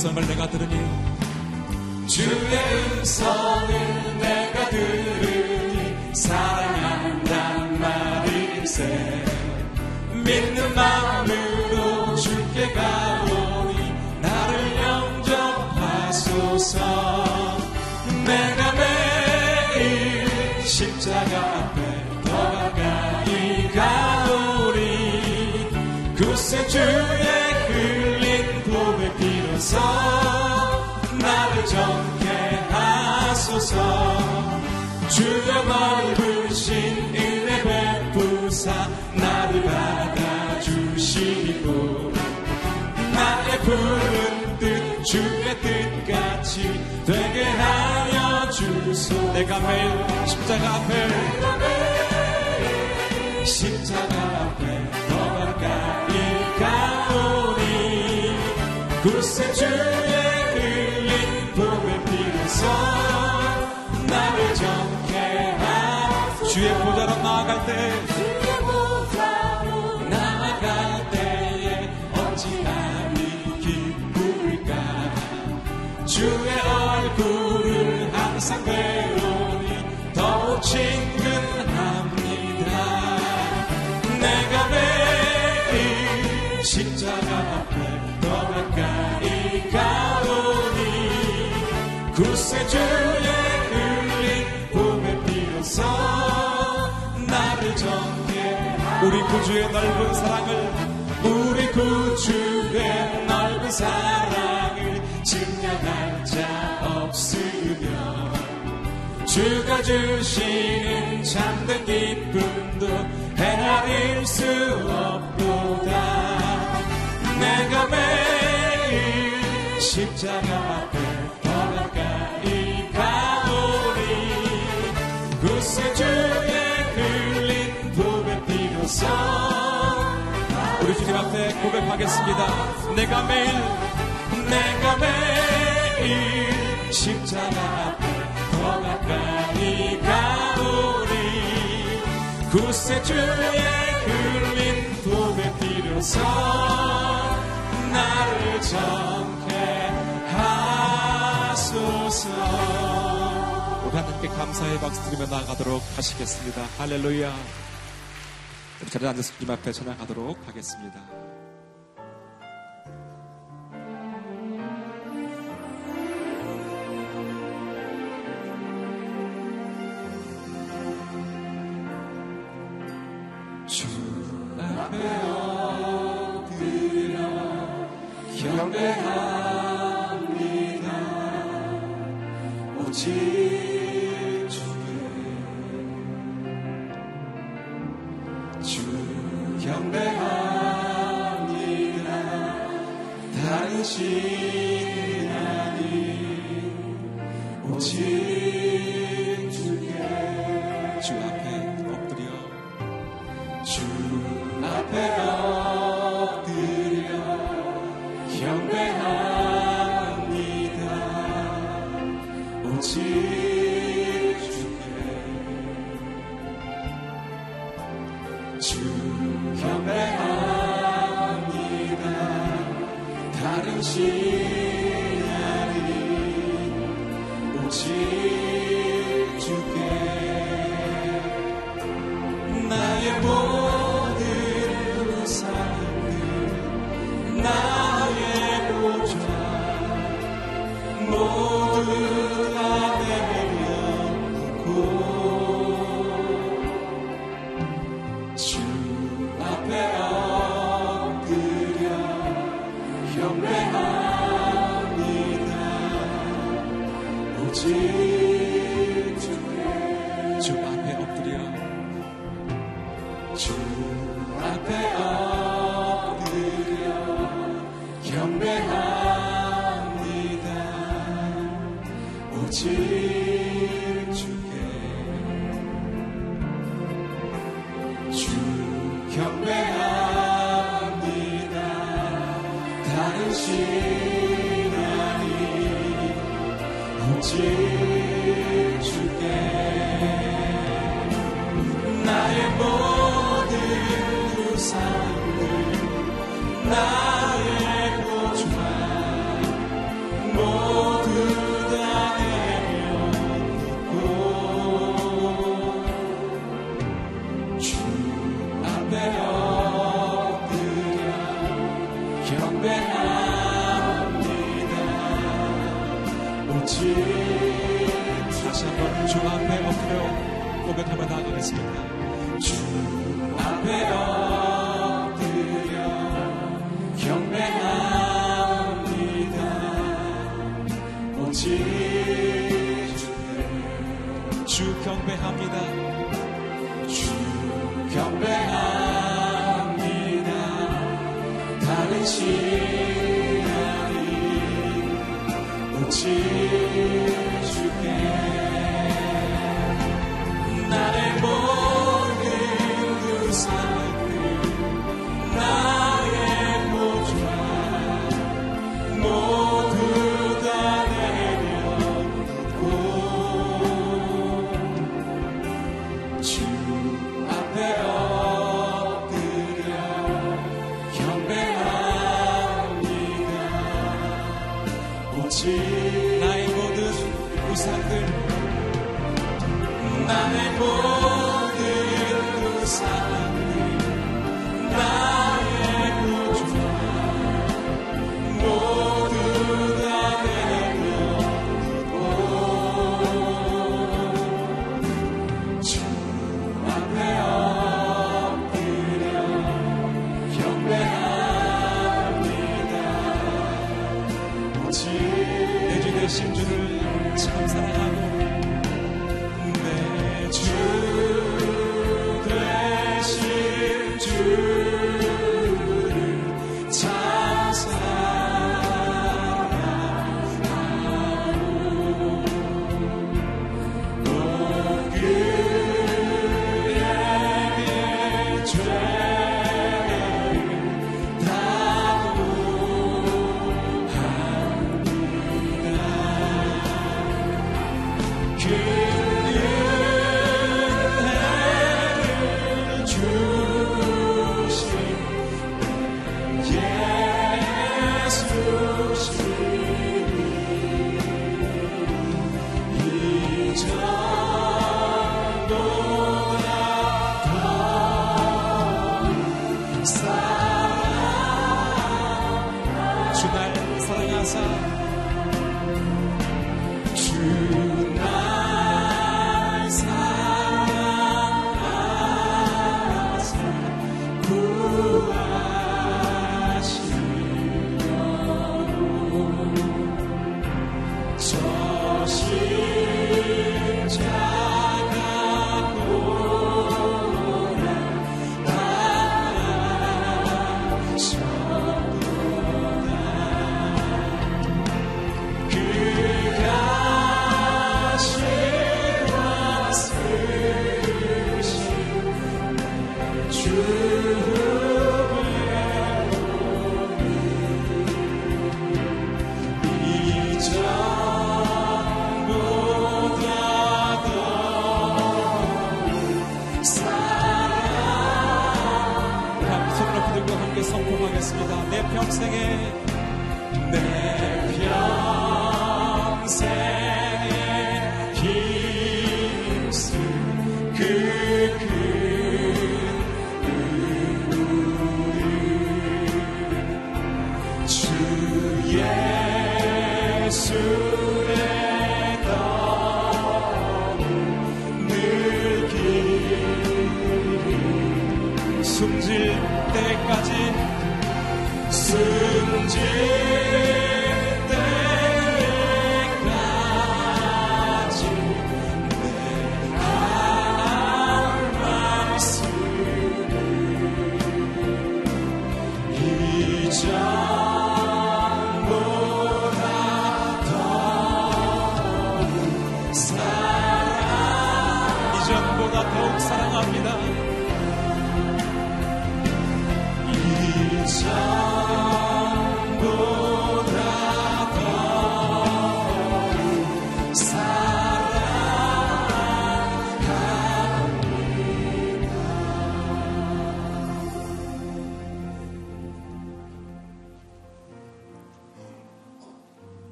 음성을 내가 들으니 주의 음성 같이 되게 하여 주소 내가 매일 십자가 앞에 십자가 앞에 더 가까이 가오니 구세 주의 흘린 복의 피로써 나를 정케 하 주의 보좌로 나아갈 때 주의 얼굴을 항상 배우니 더욱 친근합니다. 내가 매일 십자가 앞에 가까이 가오니 구세주의 흘린 봄의 피로서 나를 정케 우리 구주의 넓은 사랑을 우리 구주의 넓은 증명 할 자 없으며 주가 주시는 참된 기쁨도 헤아릴 수 없도다 내가 매일 십자가 앞에 더 가까이 가오리 구세주의 흘린 피로써 우리 주님 앞에 고백하겠습니다. 내가 매일 내가 매일 구세주의 흘린 복의 피로써 나를 정케 하소서 우리 하나님께 감사의 박수 드리며 나아가도록 하시겠습니다. 할렐루야. 우리 자리에 앉아서 주님 앞에 전화가도록 하겠습니다.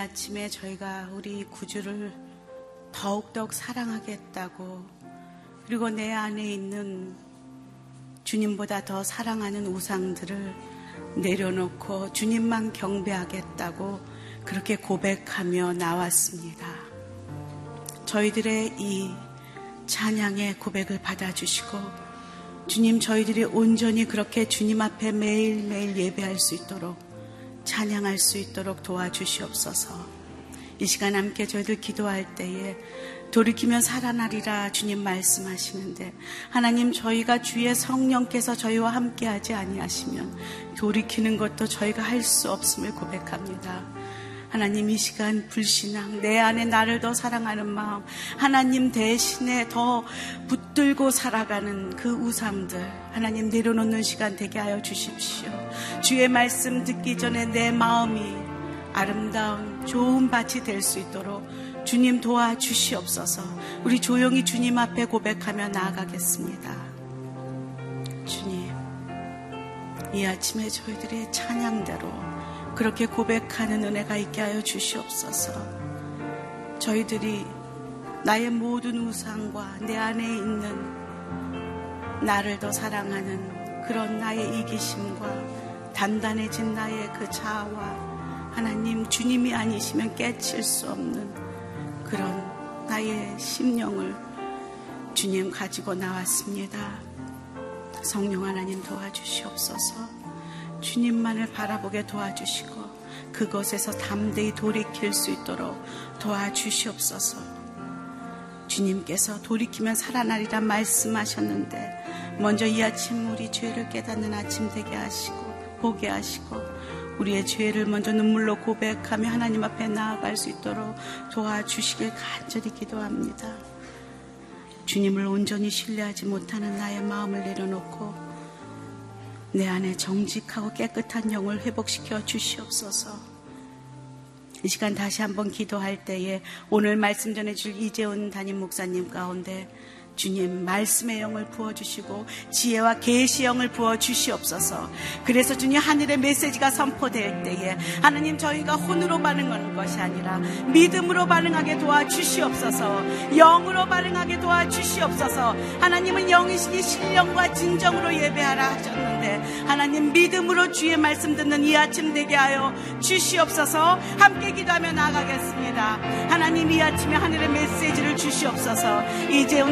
아침에 저희가 우리 구주를 더욱더욱 사랑하겠다고 그리고 내 안에 있는 주님보다 더 사랑하는 우상들을 내려놓고 주님만 경배하겠다고 그렇게 고백하며 나왔습니다. 저희들의 이 찬양의 고백을 받아주시고 주님 저희들이 온전히 그렇게 주님 앞에 매일매일 예배할 수 있도록 찬양할 수 있도록 도와주시옵소서. 이 시간 함께 저희들 기도할 때에 돌이키면 살아나리라 주님 말씀하시는데 하나님 저희가 주의 성령께서 저희와 함께하지 아니하시면 돌이키는 것도 저희가 할 수 없음을 고백합니다. 하나님 이 시간 불신앙 내 안에 나를 더 사랑하는 마음 하나님 대신에 더 붙들고 살아가는 그 우상들 하나님 내려놓는 시간 되게 하여 주십시오. 주의 말씀 듣기 전에 내 마음이 아름다운 좋은 밭이 될 수 있도록 주님 도와주시옵소서. 우리 조용히 주님 앞에 고백하며 나아가겠습니다. 주님 이 아침에 저희들의 찬양대로 그렇게 고백하는 은혜가 있게 하여 주시옵소서. 저희들이 나의 모든 우상과 내 안에 있는 나를 더 사랑하는 그런 나의 이기심과 단단해진 나의 그 자아와 하나님 주님이 아니시면 깨칠 수 없는 그런 나의 심령을 주님 가지고 나왔습니다. 성령 하나님 도와주시옵소서. 주님만을 바라보게 도와주시고 그곳에서 담대히 돌이킬 수 있도록 도와주시옵소서. 주님께서 돌이키면 살아나리라 말씀하셨는데 먼저 이 아침 우리 죄를 깨닫는 아침 되게 하시고 보게 하시고 우리의 죄를 먼저 눈물로 고백하며 하나님 앞에 나아갈 수 있도록 도와주시길 간절히 기도합니다. 주님을 온전히 신뢰하지 못하는 나의 마음을 내려놓고 내 안에 정직하고 깨끗한 영을 회복시켜 주시옵소서. 이 시간 다시 한번 기도할 때에 오늘 말씀 전해줄 이재훈 담임 목사님 가운데 주님 말씀의 영을 부어 주시고 지혜와 계시 영을 부어 주시옵소서. 그래서 주님 하늘의 메시지가 선포될 때에 하나님 저희가 혼으로 반응하는 것이 아니라 믿음으로 반응하게 도와 주시옵소서. 영으로 반응하게 도와 주시옵소서. 하나님은 영이시기 신령과 진정으로 예배하라 하셨 는데 하나님 믿음으로 주의 말씀 듣는 이 아침 되게 하여 주시옵소서. 함께 기도하며 나가겠습니다. 하나님 이 아침에 하늘의 메시지를 주시옵소서.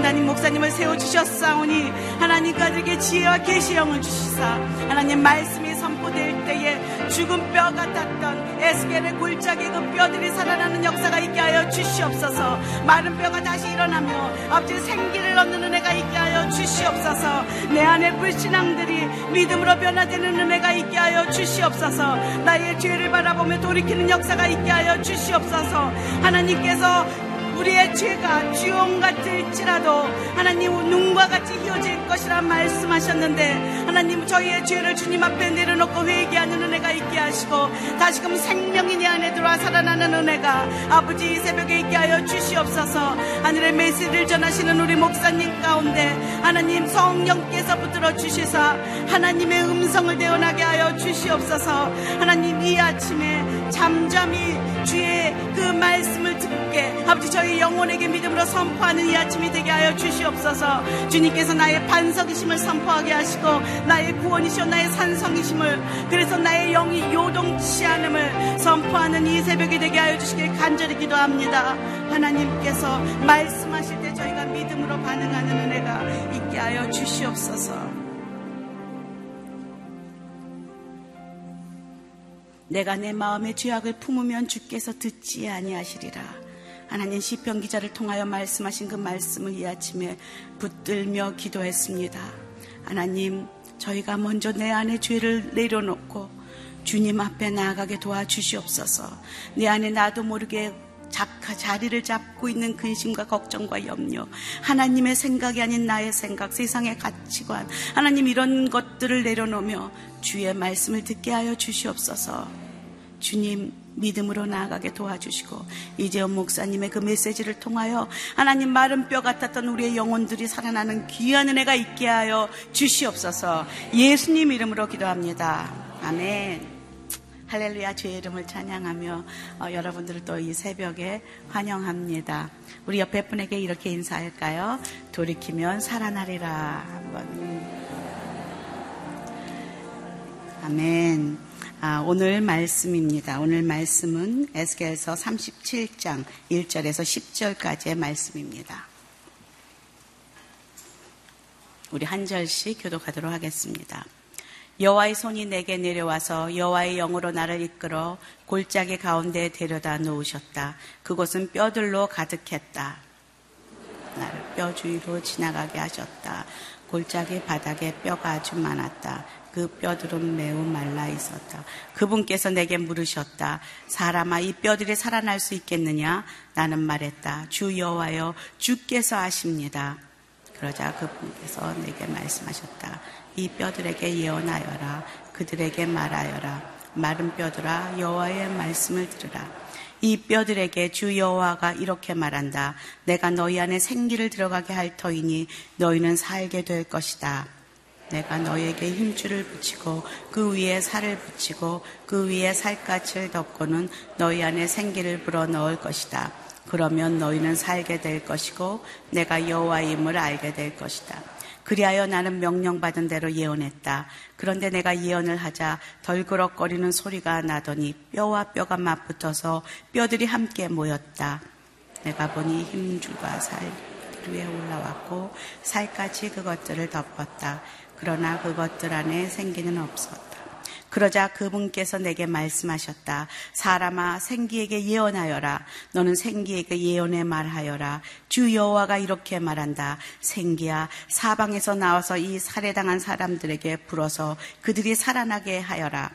다님 목 목사님을 세워주셨사오니 하나님과 들에게 지혜와 계시형을 주시사 하나님 말씀이 선포될 때에 죽은 뼈 같았던 에스겔의 골짜기 그 뼈들이 살아나는 역사가 있게 하여 주시옵소서. 마른 뼈가 다시 일어나며 아버지 생기를 얻는 은혜가 있게 하여 주시옵소서. 내 안에 불신앙들이 믿음으로 변화되는 은혜가 있게 하여 주시옵소서. 나의 죄를 바라보며 돌이키는 역사가 있게 하여 주시옵소서. 하나님께서 우리의 죄가 주용 같을지라도 하나님 눈과 같이 희어질 것이라 말씀하셨는데 하나님 저희의 죄를 주님 앞에 내려놓고 회개하는 은혜가 있게 하시고 다시금 생명이 내 안에 들어와 살아나는 은혜가 아버지 이 새벽에 있게 하여 주시옵소서. 하늘의 메시지를 전하시는 우리 목사님 가운데 하나님 성령께서 붙들어 주시사 하나님의 음성을 대언하게 하여 주시옵소서. 하나님 이 아침에 잠잠히 주의 그 말씀을 듣게 아버지 저희 저희 영혼에게 믿음으로 선포하는 이 아침이 되게 하여 주시옵소서. 주님께서 나의 반석이심을 선포하게 하시고 나의 구원이시오 나의 산성이심을 그래서 나의 영이 요동치 않음을 선포하는 이 새벽이 되게 하여 주시길 간절히 기도합니다. 하나님께서 말씀하실 때 저희가 믿음으로 반응하는 은혜가 있게 하여 주시옵소서. 내가 내 마음의 죄악을 품으면 주께서 듣지 아니하시리라. 하나님 시편 기자를 통하여 말씀하신 그 말씀을 이 아침에 붙들며 기도했습니다. 하나님, 저희가 먼저 내 안에 죄를 내려놓고 주님 앞에 나아가게 도와주시옵소서. 내 안에 나도 모르게 작가 자리를 잡고 있는 근심과 걱정과 염려, 하나님의 생각이 아닌 나의 생각, 세상의 가치관, 하나님 이런 것들을 내려놓으며 주의 말씀을 듣게 하여 주시옵소서. 주님, 믿음으로 나아가게 도와주시고 이재원 목사님의 그 메시지를 통하여 하나님 마른 뼈 같았던 우리의 영혼들이 살아나는 귀한 은혜가 있게 하여 주시옵소서 예수님 이름으로 기도합니다. 아멘. 할렐루야 주의 이름을 찬양하며 어, 여러분들을 또 이 새벽에 환영합니다. 우리 옆에 분에게 이렇게 인사할까요? 돌이키면 살아나리라 한번. 아멘. 아, 오늘 말씀입니다. 오늘 말씀은 에스겔서 37장 1절에서 10절까지의 말씀입니다. 우리 한 절씩 교독하도록 하겠습니다. 여호와의 손이 내게 내려와서 여호와의 영으로 나를 이끌어 골짜기 가운데 데려다 놓으셨다. 그곳은 뼈들로 가득했다. 나를 뼈 주위로 지나가게 하셨다. 골짜기 바닥에 뼈가 아주 많았다. 그 뼈들은 매우 말라 있었다. 그분께서 내게 물으셨다. 사람아, 이 뼈들이 살아날 수 있겠느냐? 나는 말했다. 주 여호와여, 주께서 아십니다. 그러자 그분께서 내게 말씀하셨다. 이 뼈들에게 예언하여라. 그들에게 말하여라. 마른 뼈들아 여호와의 말씀을 들으라. 이 뼈들에게 주 여호와가 이렇게 말한다. 내가 너희 안에 생기를 들어가게 할 터이니 너희는 살게 될 것이다. 내가 너희에게 힘줄을 붙이고 그 위에 살을 붙이고 그 위에 살갗을 덮고는 너희 안에 생기를 불어 넣을 것이다. 그러면 너희는 살게 될 것이고 내가 여호와임을 알게 될 것이다. 그리하여 나는 명령받은 대로 예언했다. 그런데 내가 예언을 하자 덜그럭거리는 소리가 나더니 뼈와 뼈가 맞붙어서 뼈들이 함께 모였다. 내가 보니 힘줄과 살 위에 올라왔고 살같이 그것들을 덮었다. 그러나 그것들 안에 생기는 없었다. 그러자 그분께서 내게 말씀하셨다. 사람아 생기에게 예언하여라. 너는 생기에게 예언에 말하여라. 주 여호와가 이렇게 말한다. 생기야 사방에서 나와서 이 살해당한 사람들에게 불어서 그들이 살아나게 하여라.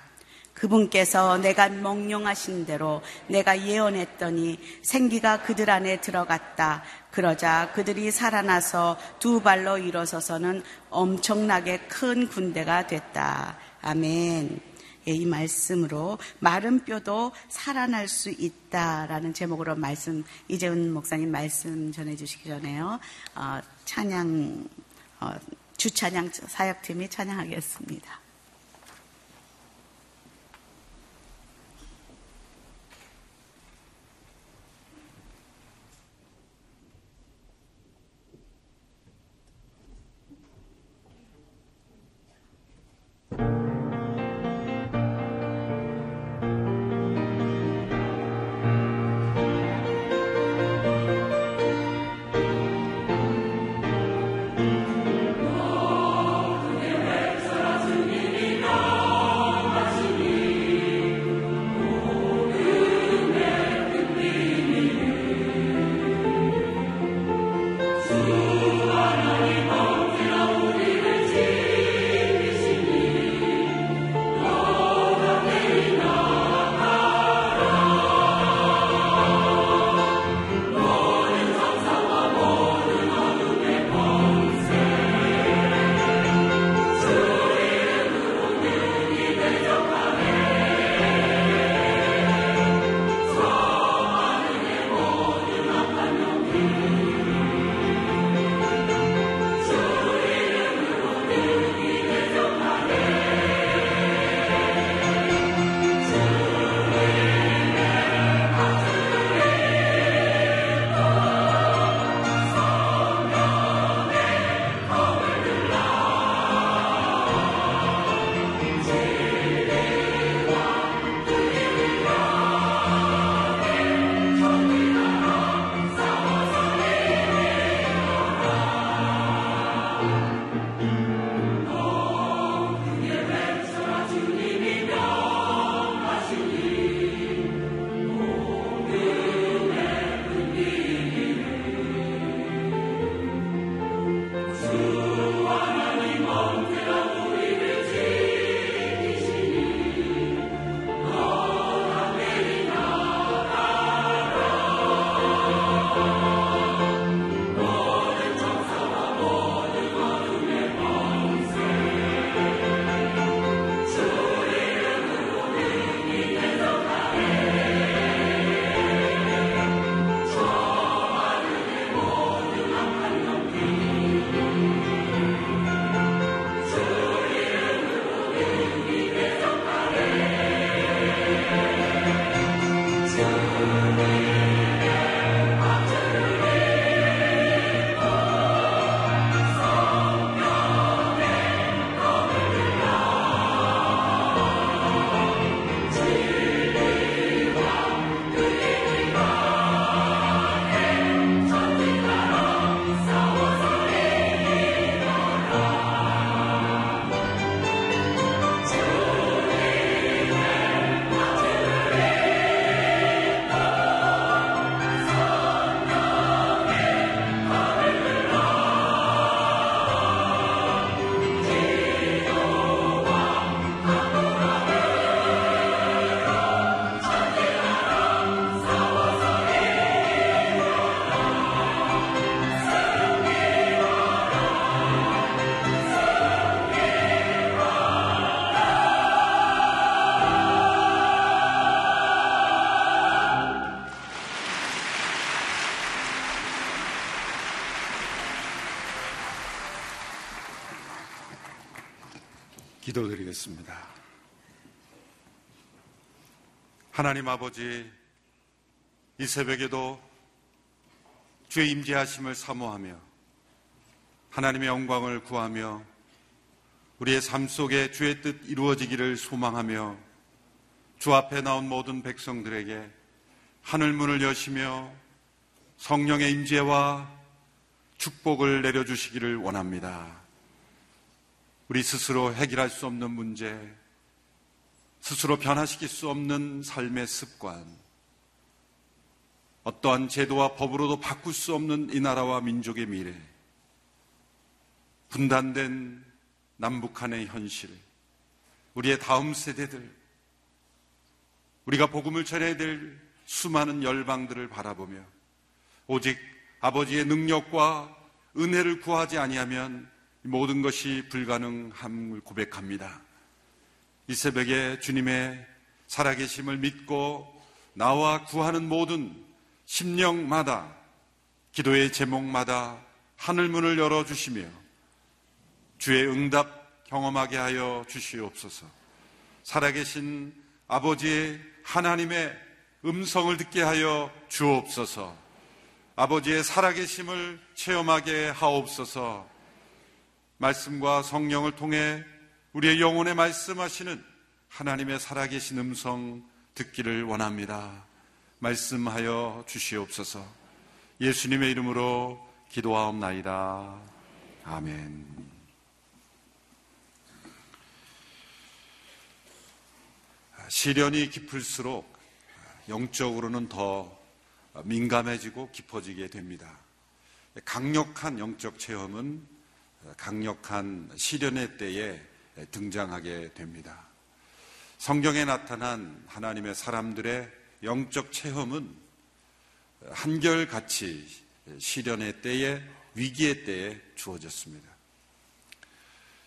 그분께서 내가 명령하신 대로 내가 예언했더니 생기가 그들 안에 들어갔다. 그러자 그들이 살아나서 두 발로 일어서서는 엄청나게 큰 군대가 됐다. 아멘. 예, 이 말씀으로 마른 뼈도 살아날 수 있다라는 제목으로 말씀 이재훈 목사님 말씀 전해주시기 전에요 어, 찬양 어, 주찬양 사역팀이 찬양하겠습니다. 기도드리겠습니다. 하나님 아버지, 이 새벽에도 주의 임재하심을 사모하며 하나님의 영광을 구하며 우리의 삶 속에 주의 뜻 이루어지기를 소망하며 주 앞에 나온 모든 백성들에게 하늘 문을 여시며 성령의 임재와 축복을 내려주시기를 원합니다. 우리 스스로 해결할 수 없는 문제, 스스로 변화시킬 수 없는 삶의 습관, 어떠한 제도와 법으로도 바꿀 수 없는 이 나라와 민족의 미래, 분단된 남북한의 현실, 우리의 다음 세대들, 우리가 복음을 전해야 될 수많은 열방들을 바라보며 오직 아버지의 능력과 은혜를 구하지 아니하면 모든 것이 불가능함을 고백합니다. 이 새벽에 주님의 살아계심을 믿고 나와 구하는 모든 심령마다 기도의 제목마다 하늘 문을 열어 주시며 주의 응답 경험하게 하여 주시옵소서. 살아계신 아버지의 하나님의 음성을 듣게 하여 주옵소서. 아버지의 살아계심을 체험하게 하옵소서. 말씀과 성령을 통해 우리의 영혼에 말씀하시는 하나님의 살아계신 음성 듣기를 원합니다. 말씀하여 주시옵소서. 예수님의 이름으로 기도하옵나이다. 아멘. 시련이 깊을수록 영적으로는 더 민감해지고 깊어지게 됩니다. 강력한 영적 체험은 강력한 시련의 때에 등장하게 됩니다. 성경에 나타난 하나님의 사람들의 영적 체험은 한결같이 시련의 때에 위기의 때에 주어졌습니다.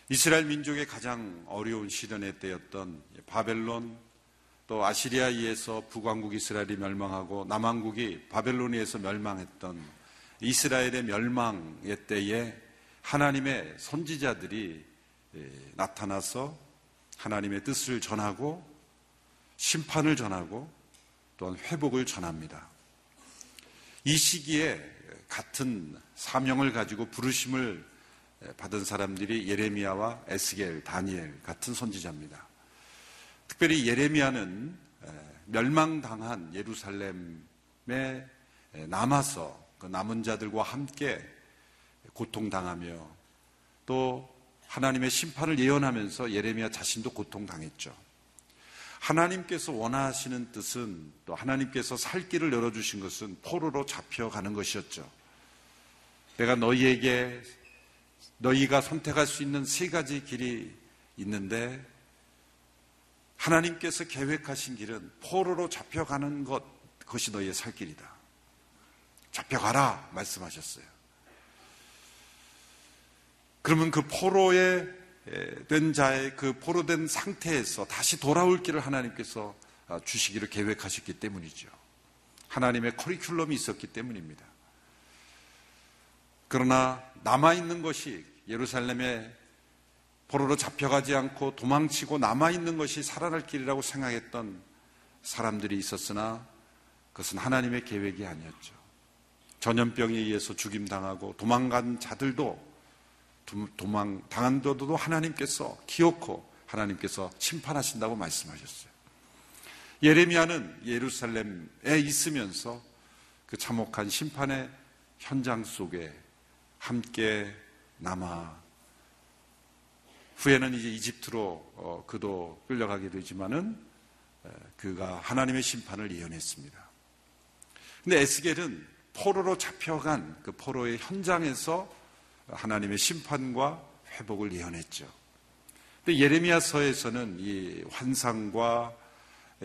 이스라엘 민족의 가장 어려운 시련의 때였던 바벨론 또 아시리아에 의해서 북왕국 이스라엘이 멸망하고 남왕국이 바벨론에 의해서 멸망했던 이스라엘의 멸망의 때에 하나님의 선지자들이 나타나서 하나님의 뜻을 전하고 심판을 전하고 또한 회복을 전합니다. 이 시기에 같은 사명을 가지고 부르심을 받은 사람들이 예레미야와 에스겔, 다니엘 같은 선지자입니다. 특별히 예레미야는 멸망당한 예루살렘에 남아서 그 남은 자들과 함께 고통당하며 또 하나님의 심판을 예언하면서 예레미야 자신도 고통당했죠. 하나님께서 원하시는 뜻은 또 하나님께서 살 길을 열어주신 것은 포로로 잡혀가는 것이었죠. 내가 너희에게 너희가 선택할 수 있는 세 가지 길이 있는데 하나님께서 계획하신 길은 포로로 잡혀가는 것, 그것이 너희의 살 길이다. 잡혀가라 말씀하셨어요. 그러면 그 포로에 된 자의 그 포로된 상태에서 다시 돌아올 길을 하나님께서 아, 주시기를 계획하셨기 때문이죠. 하나님의 커리큘럼이 있었기 때문입니다. 그러나 남아있는 것이 예루살렘에 포로로 잡혀가지 않고 도망치고 남아있는 것이 살아날 길이라고 생각했던 사람들이 있었으나 그것은 하나님의 계획이 아니었죠. 전염병에 의해서 죽임당하고 도망간 자들도 도망 당한도도 하나님께서 기어코 하나님께서 심판하신다고 말씀하셨어요. 예레미야는 예루살렘에 있으면서 그 참혹한 심판의 현장 속에 함께 남아 후에는 이제 이집트로 어, 그도 끌려가게 되지만은 그가 하나님의 심판을 예언했습니다. 근데 에스겔은 포로로 잡혀간 그 포로의 현장에서 하나님의 심판과 회복을 예언했죠. 근데 예레미야서에서는 이 환상과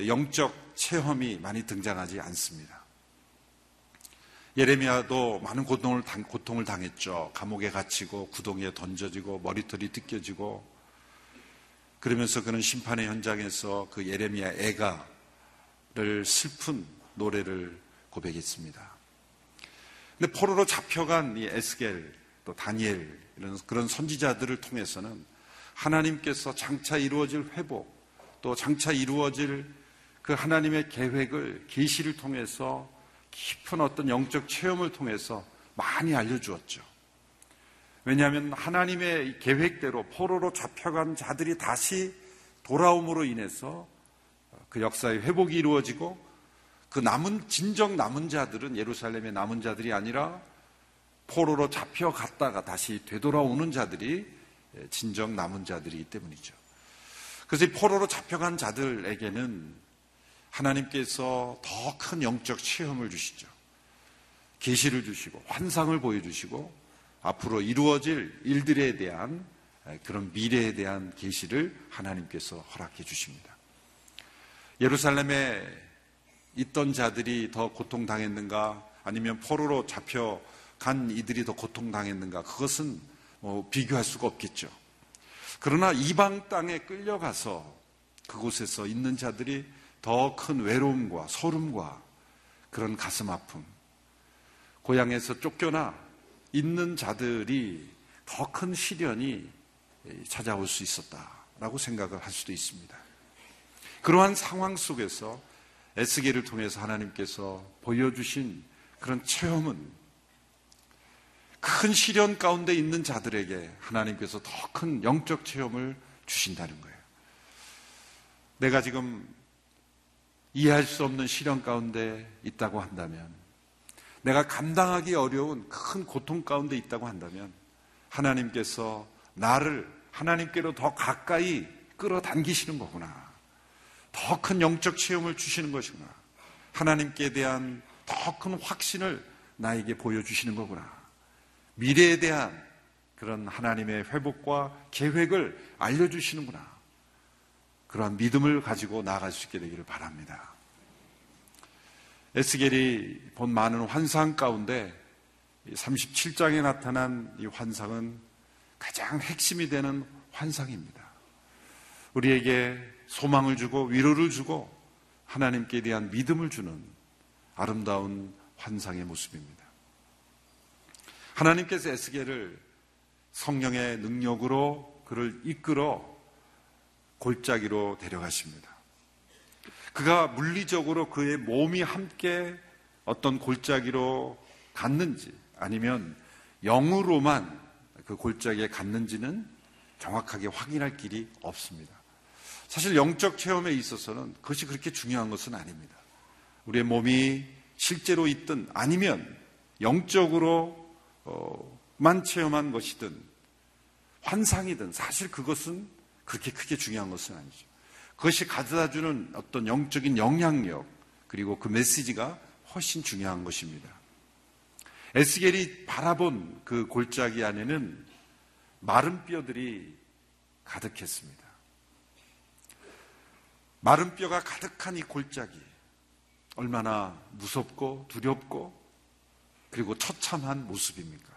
영적 체험이 많이 등장하지 않습니다. 예레미야도 많은 고통을, 당, 고통을 당했죠. 감옥에 갇히고 구덩이에 던져지고 머리털이 뜯겨지고 그러면서 그는 심판의 현장에서 그 예레미야 애가를 슬픈 노래를 고백했습니다. 근데 포로로 잡혀간 이 에스겔 또 다니엘 이런 그런 선지자들을 통해서는 하나님께서 장차 이루어질 회복, 또 장차 이루어질 그 하나님의 계획을 계시를 통해서 깊은 어떤 영적 체험을 통해서 많이 알려주었죠. 왜냐하면 하나님의 계획대로 포로로 잡혀간 자들이 다시 돌아옴으로 인해서 그 역사의 회복이 이루어지고 그 남은 진정 남은 자들은 예루살렘의 남은 자들이 아니라 포로로 잡혀갔다가 다시 되돌아오는 자들이 진정 남은 자들이기 때문이죠. 그래서 이 포로로 잡혀간 자들에게는 하나님께서 더 큰 영적 체험을 주시죠. 계시를 주시고 환상을 보여주시고 앞으로 이루어질 일들에 대한 그런 미래에 대한 계시를 하나님께서 허락해 주십니다. 예루살렘에 있던 자들이 더 고통당했는가 아니면 포로로 잡혀 간 이들이 더 고통당했는가 그것은 뭐 비교할 수가 없겠죠. 그러나 이방 땅에 끌려가서 그곳에서 있는 자들이 더 큰 외로움과 소름과 그런 가슴 아픔, 고향에서 쫓겨나 있는 자들이 더 큰 시련이 찾아올 수 있었다라고 생각을 할 수도 있습니다. 그러한 상황 속에서 에스겔을 통해서 하나님께서 보여주신 그런 체험은 큰 시련 가운데 있는 자들에게 하나님께서 더 큰 영적 체험을 주신다는 거예요. 내가 지금 이해할 수 없는 시련 가운데 있다고 한다면, 내가 감당하기 어려운 큰 고통 가운데 있다고 한다면, 하나님께서 나를 하나님께로 더 가까이 끌어당기시는 거구나. 더 큰 영적 체험을 주시는 것이구나. 하나님께 대한 더 큰 확신을 나에게 보여주시는 거구나. 미래에 대한 그런 하나님의 회복과 계획을 알려주시는구나. 그러한 믿음을 가지고 나아갈 수 있게 되기를 바랍니다. 에스겔이 본 많은 환상 가운데 37장에 나타난 이 환상은 가장 핵심이 되는 환상입니다. 우리에게 소망을 주고 위로를 주고 하나님께 대한 믿음을 주는 아름다운 환상의 모습입니다. 하나님께서 에스겔을 성령의 능력으로 그를 이끌어 골짜기로 데려가십니다. 그가 물리적으로 그의 몸이 함께 어떤 골짜기로 갔는지 아니면 영으로만 그 골짜기에 갔는지는 정확하게 확인할 길이 없습니다. 사실 영적 체험에 있어서는 그것이 그렇게 중요한 것은 아닙니다. 우리의 몸이 실제로 있든 아니면 영적으로 만 체험한 것이든 환상이든 사실 그것은 그렇게 크게 중요한 것은 아니죠. 그것이 가져다 주는 어떤 영적인 영향력 그리고 그 메시지가 훨씬 중요한 것입니다. 에스겔이 바라본 그 골짜기 안에는 마른 뼈들이 가득했습니다. 마른 뼈가 가득한 이 골짜기 얼마나 무섭고 두렵고 그리고 처참한 모습입니까?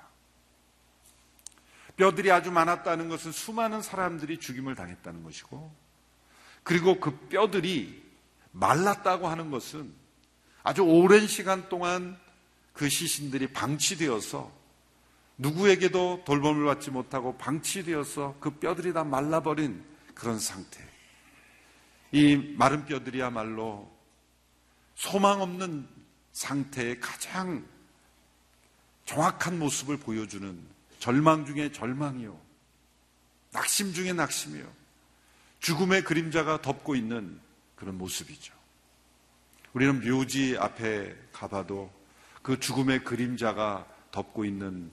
뼈들이 아주 많았다는 것은 수많은 사람들이 죽임을 당했다는 것이고, 그리고 그 뼈들이 말랐다고 하는 것은 아주 오랜 시간 동안 그 시신들이 방치되어서 누구에게도 돌봄을 받지 못하고 방치되어서 그 뼈들이 다 말라버린 그런 상태. 이 마른 뼈들이야말로 소망 없는 상태의 가장 정확한 모습을 보여주는 절망 중에 절망이요. 낙심 중에 낙심이요. 죽음의 그림자가 덮고 있는 그런 모습이죠. 우리는 묘지 앞에 가봐도 그 죽음의 그림자가 덮고 있는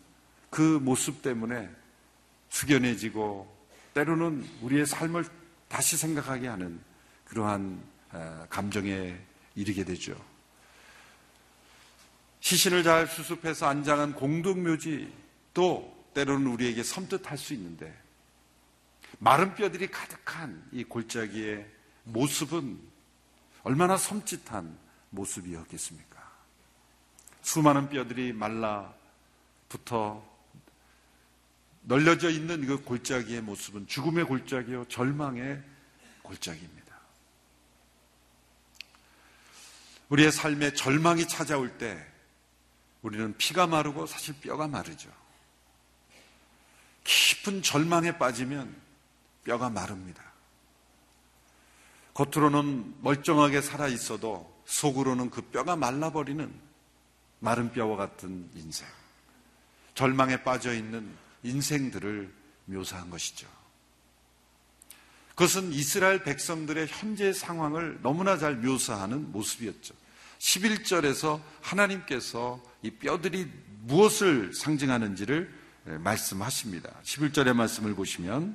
그 모습 때문에 숙연해지고 때로는 우리의 삶을 다시 생각하게 하는 그러한 감정에 이르게 되죠. 시신을 잘 수습해서 안장한 공동묘지도 때로는 우리에게 섬뜩할 수 있는데 마른 뼈들이 가득한 이 골짜기의 모습은 얼마나 섬찟한 모습이었겠습니까? 수많은 뼈들이 말라 붙어 널려져 있는 그 골짜기의 모습은 죽음의 골짜기요, 절망의 골짜기입니다. 우리의 삶에 절망이 찾아올 때 우리는 피가 마르고 사실 뼈가 마르죠. 깊은 절망에 빠지면 뼈가 마릅니다. 겉으로는 멀쩡하게 살아 있어도 속으로는 그 뼈가 말라버리는 마른 뼈와 같은 인생. 절망에 빠져 있는 인생들을 묘사한 것이죠. 그것은 이스라엘 백성들의 현재 상황을 너무나 잘 묘사하는 모습이었죠. 11절에서 하나님께서 이 뼈들이 무엇을 상징하는지를 말씀하십니다. 11절의 말씀을 보시면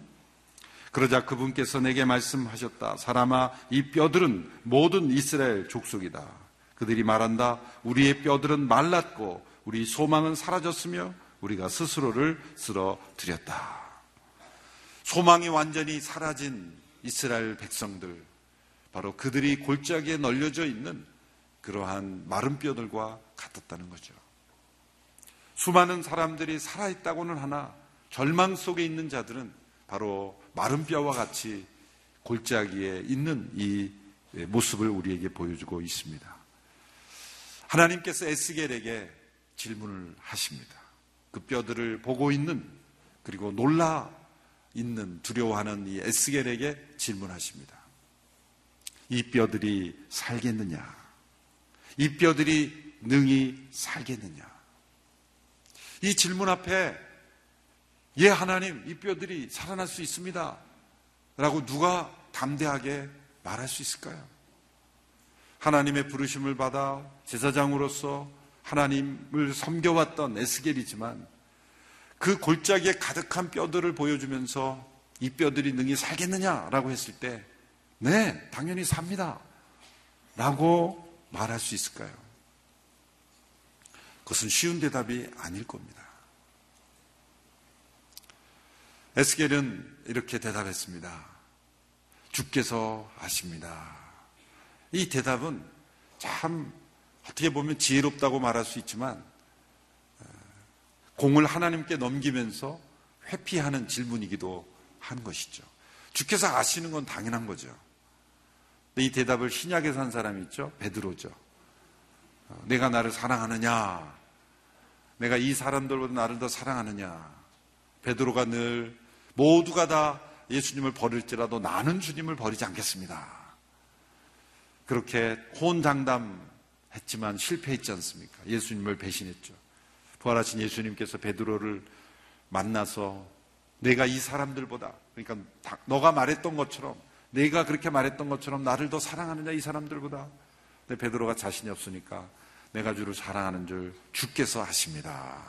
그러자 그분께서 내게 말씀하셨다. 사람아, 이 뼈들은 모든 이스라엘 족속이다. 그들이 말한다. 우리의 뼈들은 말랐고 우리 소망은 사라졌으며 우리가 스스로를 쓰러뜨렸다. 소망이 완전히 사라진 이스라엘 백성들, 바로 그들이 골짜기에 널려져 있는 그러한 마른 뼈들과 같았다는 거죠. 수많은 사람들이 살아있다고는 하나 절망 속에 있는 자들은 바로 마른 뼈와 같이 골짜기에 있는 이 모습을 우리에게 보여주고 있습니다. 하나님께서 에스겔에게 질문을 하십니다. 그 뼈들을 보고 있는 그리고 놀라 있는 두려워하는 이 에스겔에게 질문하십니다. 이 뼈들이 살겠느냐? 이 뼈들이 능히 살겠느냐? 이 질문 앞에 예 하나님 이 뼈들이 살아날 수 있습니다. 라고 누가 담대하게 말할 수 있을까요? 하나님의 부르심을 받아 제사장으로서 하나님을 섬겨왔던 에스겔이지만 그 골짜기에 가득한 뼈들을 보여주면서 이 뼈들이 능히 살겠느냐라고 했을 때, 네, 당연히 삽니다. 라고 말할 수 있을까요? 그것은 쉬운 대답이 아닐 겁니다. 에스겔은 이렇게 대답했습니다. 주께서 아십니다. 이 대답은 참 어떻게 보면 지혜롭다고 말할 수 있지만 공을 하나님께 넘기면서 회피하는 질문이기도 한 것이죠. 주께서 아시는 건 당연한 거죠. 이 대답을 신약에 산 사람이 있죠. 베드로죠. 어, 내가 나를 사랑하느냐? 내가 이 사람들보다 나를 더 사랑하느냐? 베드로가 늘 모두가 다 예수님을 버릴지라도 나는 주님을 버리지 않겠습니다. 그렇게 호언장담했지만 실패했지 않습니까? 예수님을 배신했죠. 부활하신 예수님께서 베드로를 만나서 내가 이 사람들보다 그러니까 너가 말했던 것처럼 내가 그렇게 말했던 것처럼 나를 더 사랑하느냐 이 사람들보다 근데 베드로가 자신이 없으니까 내가 주를 사랑하는 줄 주께서 하십니다.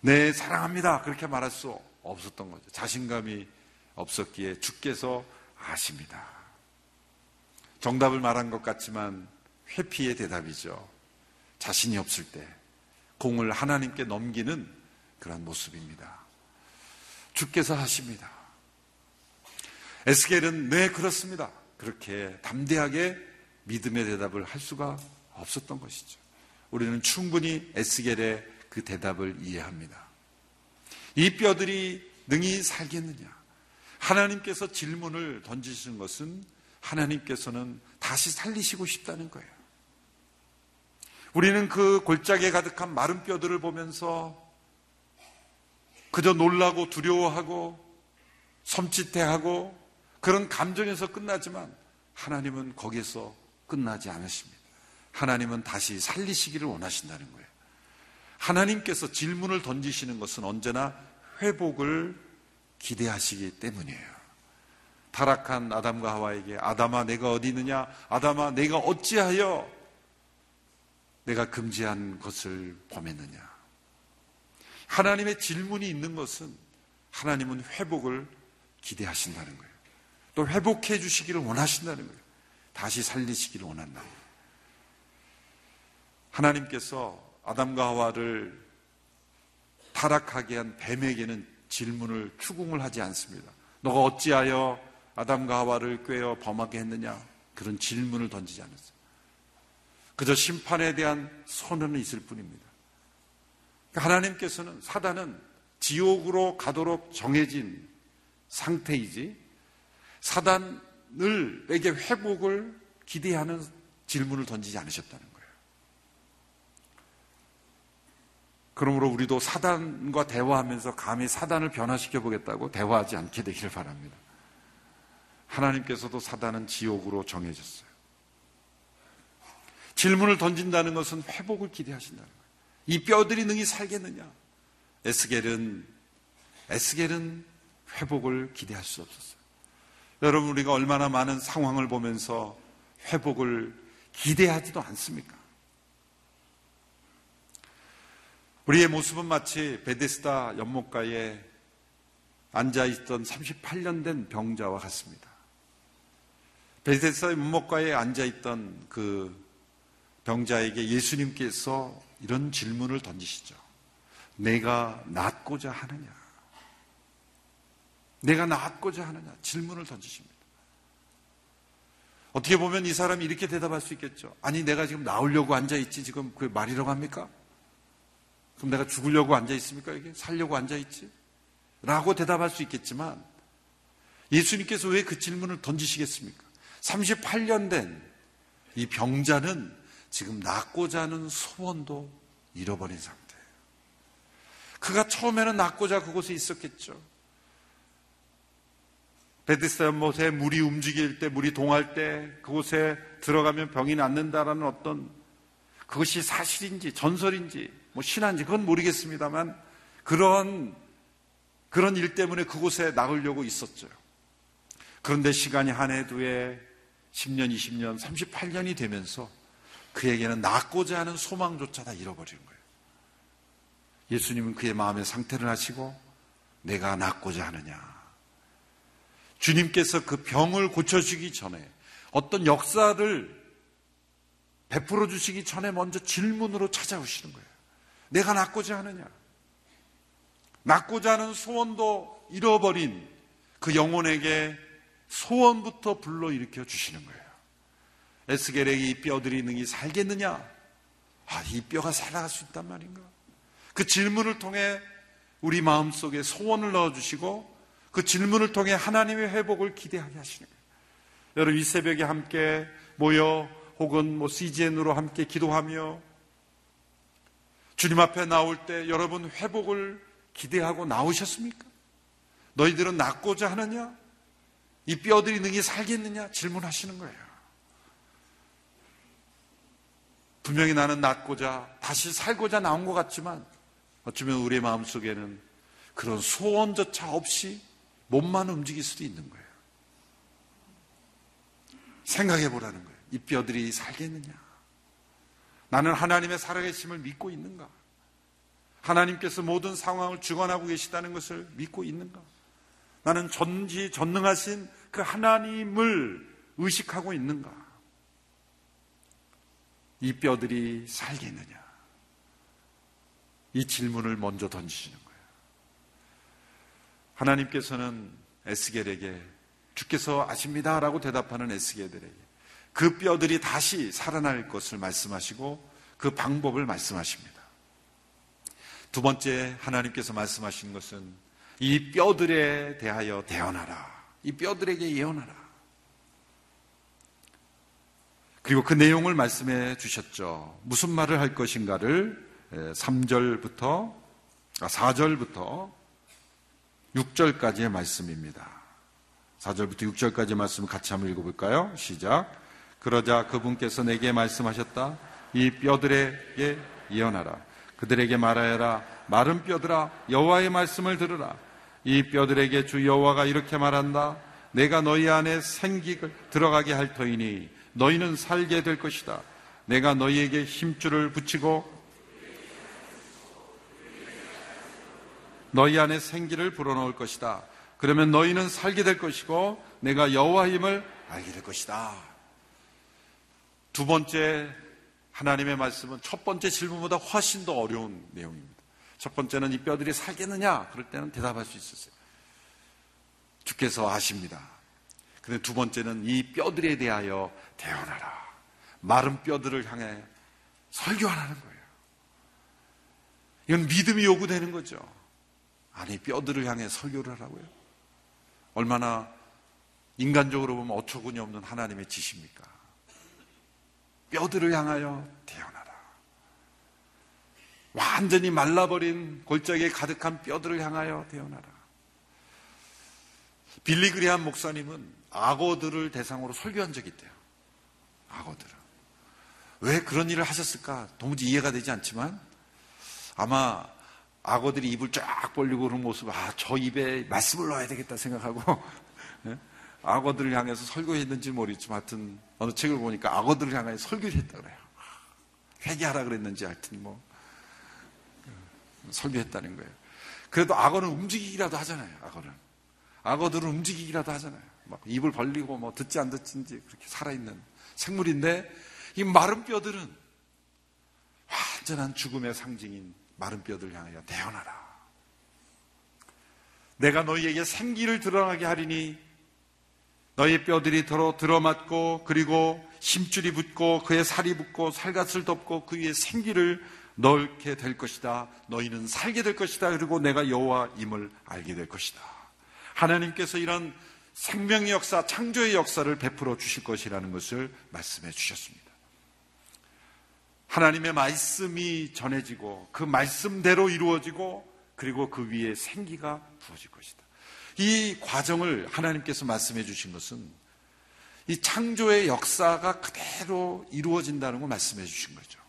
네 사랑합니다 그렇게 말할 수 없었던 거죠. 자신감이 없었기에 주께서 아십니다. 정답을 말한 것 같지만 회피의 대답이죠. 자신이 없을 때 공을 하나님께 넘기는 그런 모습입니다. 주께서 하십니다. 에스겔은 네, 그렇습니다. 그렇게 담대하게 믿음의 대답을 할 수가 없었던 것이죠. 우리는 충분히 에스겔의 그 대답을 이해합니다. 이 뼈들이 능히 살겠느냐? 하나님께서 질문을 던지시는 것은 하나님께서는 다시 살리시고 싶다는 거예요. 우리는 그 골짜기에 가득한 마른 뼈들을 보면서 그저 놀라고 두려워하고 섬찟해하고 그런 감정에서 끝나지만 하나님은 거기에서 끝나지 않으십니다. 하나님은 다시 살리시기를 원하신다는 거예요. 하나님께서 질문을 던지시는 것은 언제나 회복을 기대하시기 때문이에요. 타락한 아담과 하와에게 아담아 내가 어디 있느냐? 아담아 내가 어찌하여 내가 금지한 것을 범했느냐? 하나님의 질문이 있는 것은 하나님은 회복을 기대하신다는 거예요. 또 회복해 주시기를 원하신다는 거예요. 다시 살리시기를 원한다. 하나님께서 아담과 하와를 타락하게 한 뱀에게는 질문을 추궁을 하지 않습니다. 너가 어찌하여 아담과 하와를 꿰어 범하게 했느냐? 그런 질문을 던지지 않았어요. 그저 심판에 대한 선언은 있을 뿐입니다. 그러니까 하나님께서는 사단은 지옥으로 가도록 정해진 상태이지 사단을 에게 회복을 기대하는 질문을 던지지 않으셨다는 거예요. 그러므로 우리도 사단과 대화하면서 감히 사단을 변화시켜 보겠다고 대화하지 않게 되기를 바랍니다. 하나님께서도 사단은 지옥으로 정해졌어요. 질문을 던진다는 것은 회복을 기대하신다는 거예요. 이 뼈들이 능히 살겠느냐? 에스겔은 에스겔은 회복을 기대할 수 없었어요. 여러분 우리가 얼마나 많은 상황을 보면서 회복을 기대하지도 않습니까? 우리의 모습은 마치 베데스다 연못가에 앉아있던 38년 된 병자와 같습니다. 베데스다 연못가에 앉아있던 그 병자에게 예수님께서 이런 질문을 던지시죠. 내가 낫고자 하느냐? 내가 낫고자 하느냐? 질문을 던지십니다. 어떻게 보면 이 사람이 이렇게 대답할 수 있겠죠. 아니, 내가 지금 나오려고 앉아 있지. 지금 그 말이라고 합니까? 그럼 내가 죽으려고 앉아 있습니까? 이게? 살려고 앉아 있지? 라고 대답할 수 있겠지만 예수님께서 왜 그 질문을 던지시겠습니까? 38년 된 이 병자는 지금 낫고자 하는 소원도 잃어버린 상태예요. 그가 처음에는 낫고자 그곳에 있었겠죠. 베드스다 연못에 물이 움직일 때, 물이 동할 때 그곳에 들어가면 병이 낫는다라는 어떤 그것이 사실인지 전설인지 뭐 신한지 그건 모르겠습니다만 그런 그런 일 때문에 그곳에 나으려고 있었죠. 그런데 시간이 한 해, 두 해, 10년, 20년, 38년이 되면서 그에게는 낫고자 하는 소망조차 다 잃어버리는 거예요. 예수님은 그의 마음의 상태를 하시고 내가 낫고자 하느냐. 주님께서 그 병을 고쳐주기 전에 어떤 역사를 베풀어 주시기 전에 먼저 질문으로 찾아오시는 거예요. 내가 낫고자 하느냐? 낫고자 하는 소원도 잃어버린 그 영혼에게 소원부터 불러일으켜 주시는 거예요. 에스겔에게 이 뼈들이 능히 살겠느냐? 아, 이 뼈가 살아갈 수 있단 말인가? 그 질문을 통해 우리 마음속에 소원을 넣어주시고 그 질문을 통해 하나님의 회복을 기대하게 하시는 거예요. 여러분 이 새벽에 함께 모여 혹은 뭐 CGN으로 함께 기도하며 주님 앞에 나올 때 여러분 회복을 기대하고 나오셨습니까? 너희들은 낫고자 하느냐? 이 뼈들이 능히 살겠느냐? 질문하시는 거예요. 분명히 나는 낫고자 다시 살고자 나온 것 같지만 어쩌면 우리의 마음속에는 그런 소원조차 없이 몸만 움직일 수도 있는 거예요. 생각해 보라는 거예요. 이 뼈들이 살겠느냐? 나는 하나님의 살아계심을 믿고 있는가? 하나님께서 모든 상황을 주관하고 계시다는 것을 믿고 있는가? 나는 전지 전능하신 그 하나님을 의식하고 있는가? 이 뼈들이 살겠느냐? 이 질문을 먼저 던지시는. 하나님께서는 에스겔에게 주께서 아십니다라고 대답하는 에스겔들에게 그 뼈들이 다시 살아날 것을 말씀하시고 그 방법을 말씀하십니다. 두 번째 하나님께서 말씀하신 것은 이 뼈들에 대하여 대언하라. 이 뼈들에게 예언하라. 그리고 그 내용을 말씀해 주셨죠. 무슨 말을 할 것인가를 3절부터, 아, 4절부터 6절까지의 말씀입니다. 4절부터 6절까지 말씀을 같이 한번 읽어볼까요? 시작. 그러자 그분께서 내게 말씀하셨다. 이 뼈들에게 예언하라. 그들에게 말하여라. 마른 뼈들아 여호와의 말씀을 들으라. 이 뼈들에게 주 여호와가 이렇게 말한다. 내가 너희 안에 생기를 들어가게 할 터이니 너희는 살게 될 것이다. 내가 너희에게 힘줄을 붙이고 너희 안에 생기를 불어넣을 것이다. 그러면 너희는 살게 될 것이고 내가 여호와임을 알게 될 것이다. 두 번째 하나님의 말씀은 첫 번째 질문보다 훨씬 더 어려운 내용입니다. 첫 번째는 이 뼈들이 살겠느냐? 그럴 때는 대답할 수 있었어요. 주께서 아십니다. 근데 두 번째는 이 뼈들에 대하여 대언하라. 마른 뼈들을 향해 설교하라는 거예요. 이건 믿음이 요구되는 거죠. 아니, 뼈들을 향해 설교를 하라고요? 얼마나 인간적으로 보면 어처구니 없는 하나님의 지십니까? 뼈들을 향하여 태어나라. 완전히 말라버린 골짜기에 가득한 뼈들을 향하여 태어나라. 빌리 그리한 목사님은 악어들을 대상으로 설교한 적이 있대요. 악어들을. 왜 그런 일을 하셨을까? 도무지 이해가 되지 않지만 아마 악어들이 입을 쫙 벌리고 그런 모습, 아, 저 입에 말씀을 넣어야 되겠다 생각하고 예? 악어들을 향해서 설교했는지 모르겠지만 하여튼 어느 책을 보니까 악어들을 향해 설교를 했다 그래요. 회개하라 그랬는지 하여튼 뭐 설교했다는 거예요. 그래도 악어는 움직이기라도 하잖아요. 악어는 악어들은 움직이기라도 하잖아요. 막 입을 벌리고 뭐 듣지 안 듣지인지 그렇게 살아있는 생물인데 이 마른 뼈들은 완전한 죽음의 상징인 마른 뼈들 향하여 대언하라. 내가 너희에게 생기를 드러나게 하리니 너희 뼈들이 더러 들어맞고 그리고 힘줄이 붙고 그의 살이 붙고 살갗을 덮고 그 위에 생기를 넣게 될 것이다. 너희는 살게 될 것이다. 그리고 내가 여호와임을 알게 될 것이다. 하나님께서 이런 생명의 역사, 창조의 역사를 베풀어 주실 것이라는 것을 말씀해 주셨습니다. 하나님의 말씀이 전해지고 그 말씀대로 이루어지고 그리고 그 위에 생기가 부어질 것이다. 이 과정을 하나님께서 말씀해 주신 것은 이 창조의 역사가 그대로 이루어진다는 걸 말씀해 주신 거죠.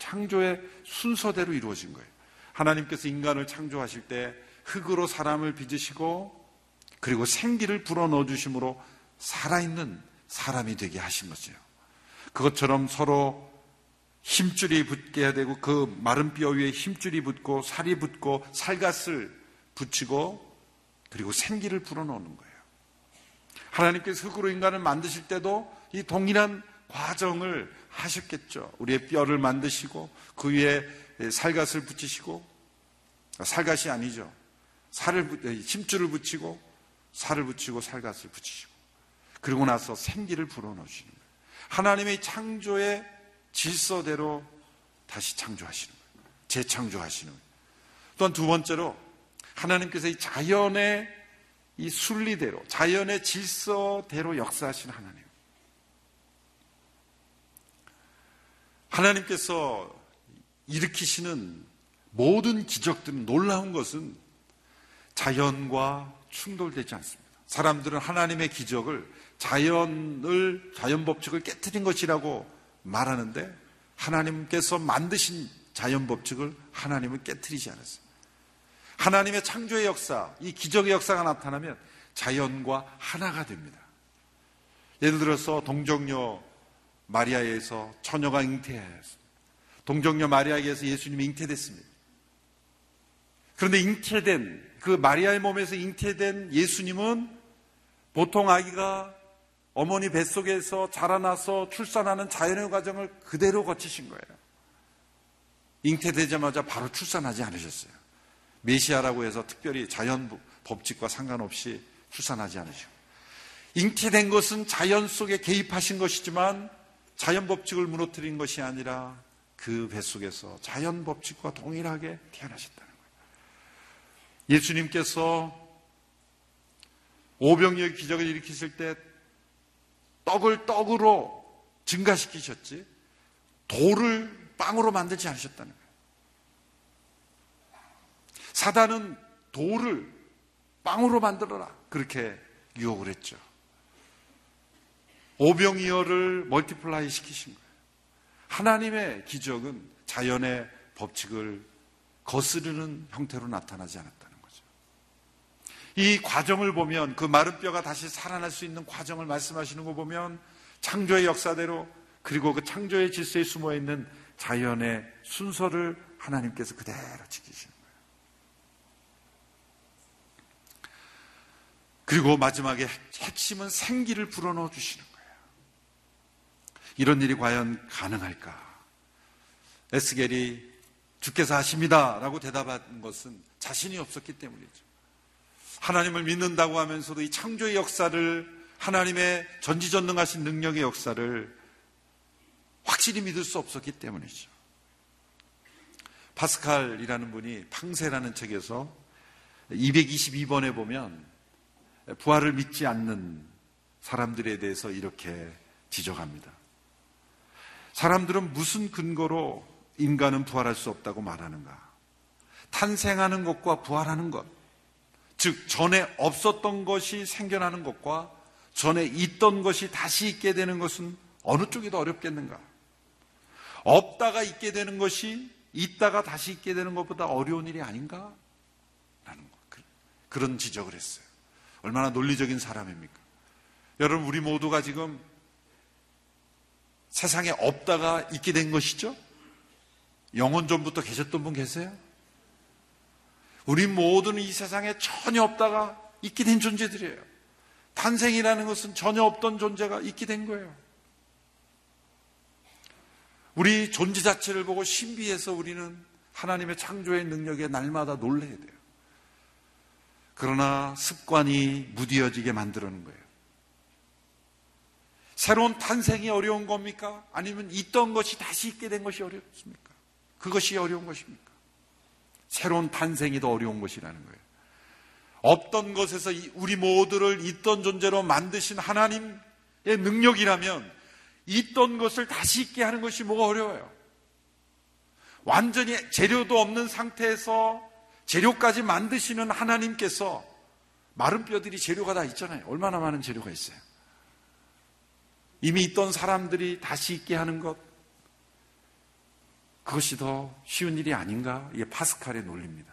창조의 순서대로 이루어진 거예요. 하나님께서 인간을 창조하실 때 흙으로 사람을 빚으시고 그리고 생기를 불어넣어 주심으로 살아있는 사람이 되게 하신 거죠. 그것처럼 서로 힘줄이 붙게 되고 그 마른 뼈 위에 힘줄이 붙고 살이 붙고 살갗을 붙이고 그리고 생기를 불어넣는 거예요. 하나님께서 흙으로 인간을 만드실 때도 이 동일한 과정을 하셨겠죠. 우리의 뼈를 만드시고 그 위에 살갗을 붙이시고 살갗이 아니죠. 살을 힘줄을 붙이고 살을 붙이고 살갗을 붙이시고 그리고 나서 생기를 불어넣으시는 거예요. 하나님의 창조의 질서대로 다시 창조하시는 거예요. 재창조하시는 거예요. 또한 두 번째로 하나님께서 이 자연의 이 순리대로, 자연의 질서대로 역사하시는 하나님. 하나님께서 일으키시는 모든 기적들은 놀라운 것은 자연과 충돌되지 않습니다. 사람들은 하나님의 기적을 자연을, 자연 법칙을 깨뜨린 것이라고 말하는데 하나님께서 만드신 자연 법칙을 하나님은 깨뜨리지 않았어요. 하나님의 창조의 역사, 이 기적의 역사가 나타나면 자연과 하나가 됩니다. 예를 들어서 동정녀 마리아에서 처녀가 잉태하였습니다. 동정녀 마리아에게서 예수님이 잉태됐습니다. 그런데 잉태된 그 마리아의 몸에서 잉태된 예수님은 보통 아기가 어머니 뱃속에서 자라나서 출산하는 자연의 과정을 그대로 거치신 거예요. 잉태되자마자 바로 출산하지 않으셨어요. 메시아라고 해서 특별히 자연 법칙과 상관없이 출산하지 않으시고. 잉태된 것은 자연 속에 개입하신 것이지만 자연 법칙을 무너뜨린 것이 아니라 그 뱃속에서 자연 법칙과 동일하게 태어나셨다는 거예요. 예수님께서 오병이의 기적을 일으키실 때 떡을 떡으로 증가시키셨지 돌을 빵으로 만들지 않으셨다는 거예요. 사단은 돌을 빵으로 만들어라 그렇게 유혹을 했죠. 오병이어를 multiply 시키신 거예요. 하나님의 기적은 자연의 법칙을 거스르는 형태로 나타나지 않았다는 거죠. 이 과정을 보면 그 마른 뼈가 다시 살아날 수 있는 과정을 말씀하시는 거 보면 창조의 역사대로 그리고 그 창조의 질서에 숨어 있는 자연의 순서를 하나님께서 그대로 지키시는 거예요. 그리고 마지막에 핵심은 생기를 불어넣어 주시는 거예요. 이런 일이 과연 가능할까? 에스겔이 주께서 하십니다. 라고 대답한 것은 자신이 없었기 때문이죠. 하나님을 믿는다고 하면서도 이 창조의 역사를 하나님의 전지전능하신 능력의 역사를 확실히 믿을 수 없었기 때문이죠. 파스칼이라는 분이 팡세라는 책에서 222번에 보면 부활을 믿지 않는 사람들에 대해서 이렇게 지적합니다. 사람들은 무슨 근거로 인간은 부활할 수 없다고 말하는가? 탄생하는 것과 부활하는 것, 즉 전에 없었던 것이 생겨나는 것과 전에 있던 것이 다시 있게 되는 것은 어느 쪽이 더 어렵겠는가? 없다가 있게 되는 것이 있다가 다시 있게 되는 것보다 어려운 일이 아닌가? 라는 것. 그, 그런 지적을 했어요. 얼마나 논리적인 사람입니까? 여러분, 우리 모두가 지금 세상에 없다가 있게 된 것이죠? 영원 전부터 계셨던 분 계세요? 우리 모두는 이 세상에 전혀 없다가 있게 된 존재들이에요. 탄생이라는 것은 전혀 없던 존재가 있게 된 거예요. 우리 존재 자체를 보고 신비해서 우리는 하나님의 창조의 능력에 날마다 놀래야 돼요. 그러나 습관이 무디어지게 만들어는 거예요. 새로운 탄생이 어려운 겁니까? 아니면 있던 것이 다시 있게 된 것이 어렵습니까? 그것이 어려운 것입니까? 새로운 탄생이 더 어려운 것이라는 거예요. 없던 것에서 우리 모두를 있던 존재로 만드신 하나님의 능력이라면 있던 것을 다시 있게 하는 것이 뭐가 어려워요? 완전히 재료도 없는 상태에서 재료까지 만드시는 하나님께서 마른 뼈들이 재료가 다 있잖아요. 얼마나 많은 재료가 있어요. 이미 있던 사람들이 다시 있게 하는 것, 그것이 더 쉬운 일이 아닌가? 이게 파스칼의 논리입니다.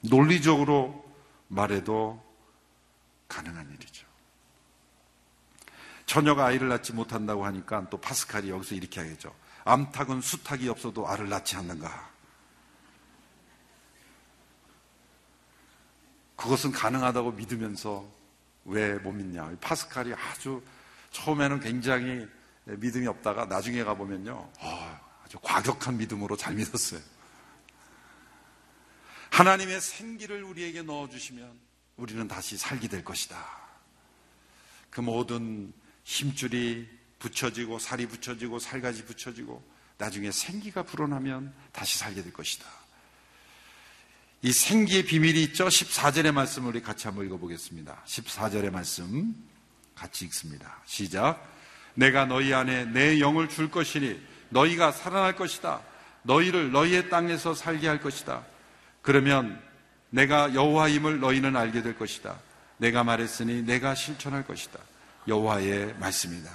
논리적으로 말해도 가능한 일이죠. 처녀가 아이를 낳지 못한다고 하니까 또 파스칼이 여기서 이렇게 하겠죠. 암탉은 수탉이 없어도 알을 낳지 않는가? 그것은 가능하다고 믿으면서 왜 못 믿냐? 파스칼이 아주 처음에는 굉장히 믿음이 없다가 나중에 가보면요. 아, 아주 과격한 믿음으로 잘 믿었어요. 하나님의 생기를 우리에게 넣어주시면 우리는 다시 살게 될 것이다. 그 모든 힘줄이 붙여지고 살이 붙여지고 살가지 붙여지고 나중에 생기가 불어나면 다시 살게 될 것이다. 이 생기의 비밀이 있죠. 14절의 말씀을 우리 같이 한번 읽어보겠습니다. 14절의 말씀 같이 읽습니다. 시작. 내가 너희 안에 내 영을 줄 것이니 너희가 살아날 것이다. 너희를 너희의 땅에서 살게 할 것이다. 그러면 내가 여호와임을 너희는 알게 될 것이다. 내가 말했으니 내가 실천할 것이다. 여호와의 말씀이다.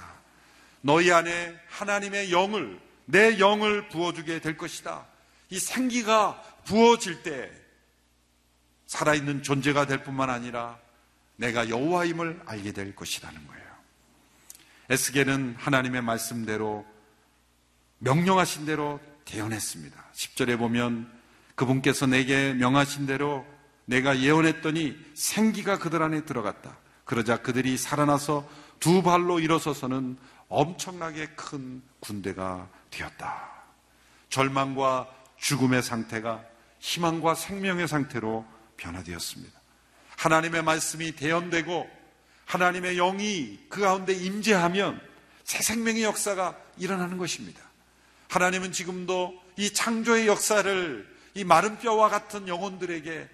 너희 안에 하나님의 영을 내 영을 부어주게 될 것이다. 이 생기가 부어질 때 살아있는 존재가 될 뿐만 아니라 내가 여호와임을 알게 될 것이라는 거예요. 에스겔은 하나님의 말씀대로 명령하신 대로 대언했습니다. 10절에 보면 그분께서 내게 명하신 대로 내가 예언했더니 생기가 그들 안에 들어갔다. 그러자 그들이 살아나서 두 발로 일어서서는 엄청나게 큰 군대가 되었다. 절망과 죽음의 상태가 희망과 생명의 상태로 변화되었습니다. 하나님의 말씀이 대언되고 하나님의 영이 그 가운데 임재하면 새 생명의 역사가 일어나는 것입니다. 하나님은 지금도 이 창조의 역사를 이 마른 뼈와 같은 영혼들에게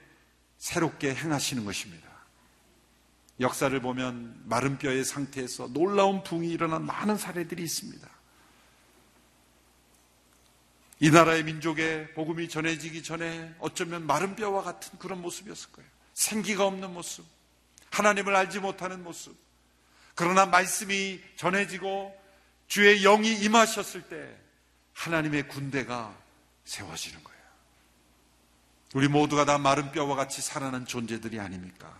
새롭게 행하시는 것입니다. 역사를 보면 마른 뼈의 상태에서 놀라운 붕이 일어난 많은 사례들이 있습니다. 이 나라의 민족의 복음이 전해지기 전에 어쩌면 마른 뼈와 같은 그런 모습이었을 거예요. 생기가 없는 모습, 하나님을 알지 못하는 모습. 그러나 말씀이 전해지고 주의 영이 임하셨을 때 하나님의 군대가 세워지는 거예요. 우리 모두가 다 마른 뼈와 같이 살아난 존재들이 아닙니까?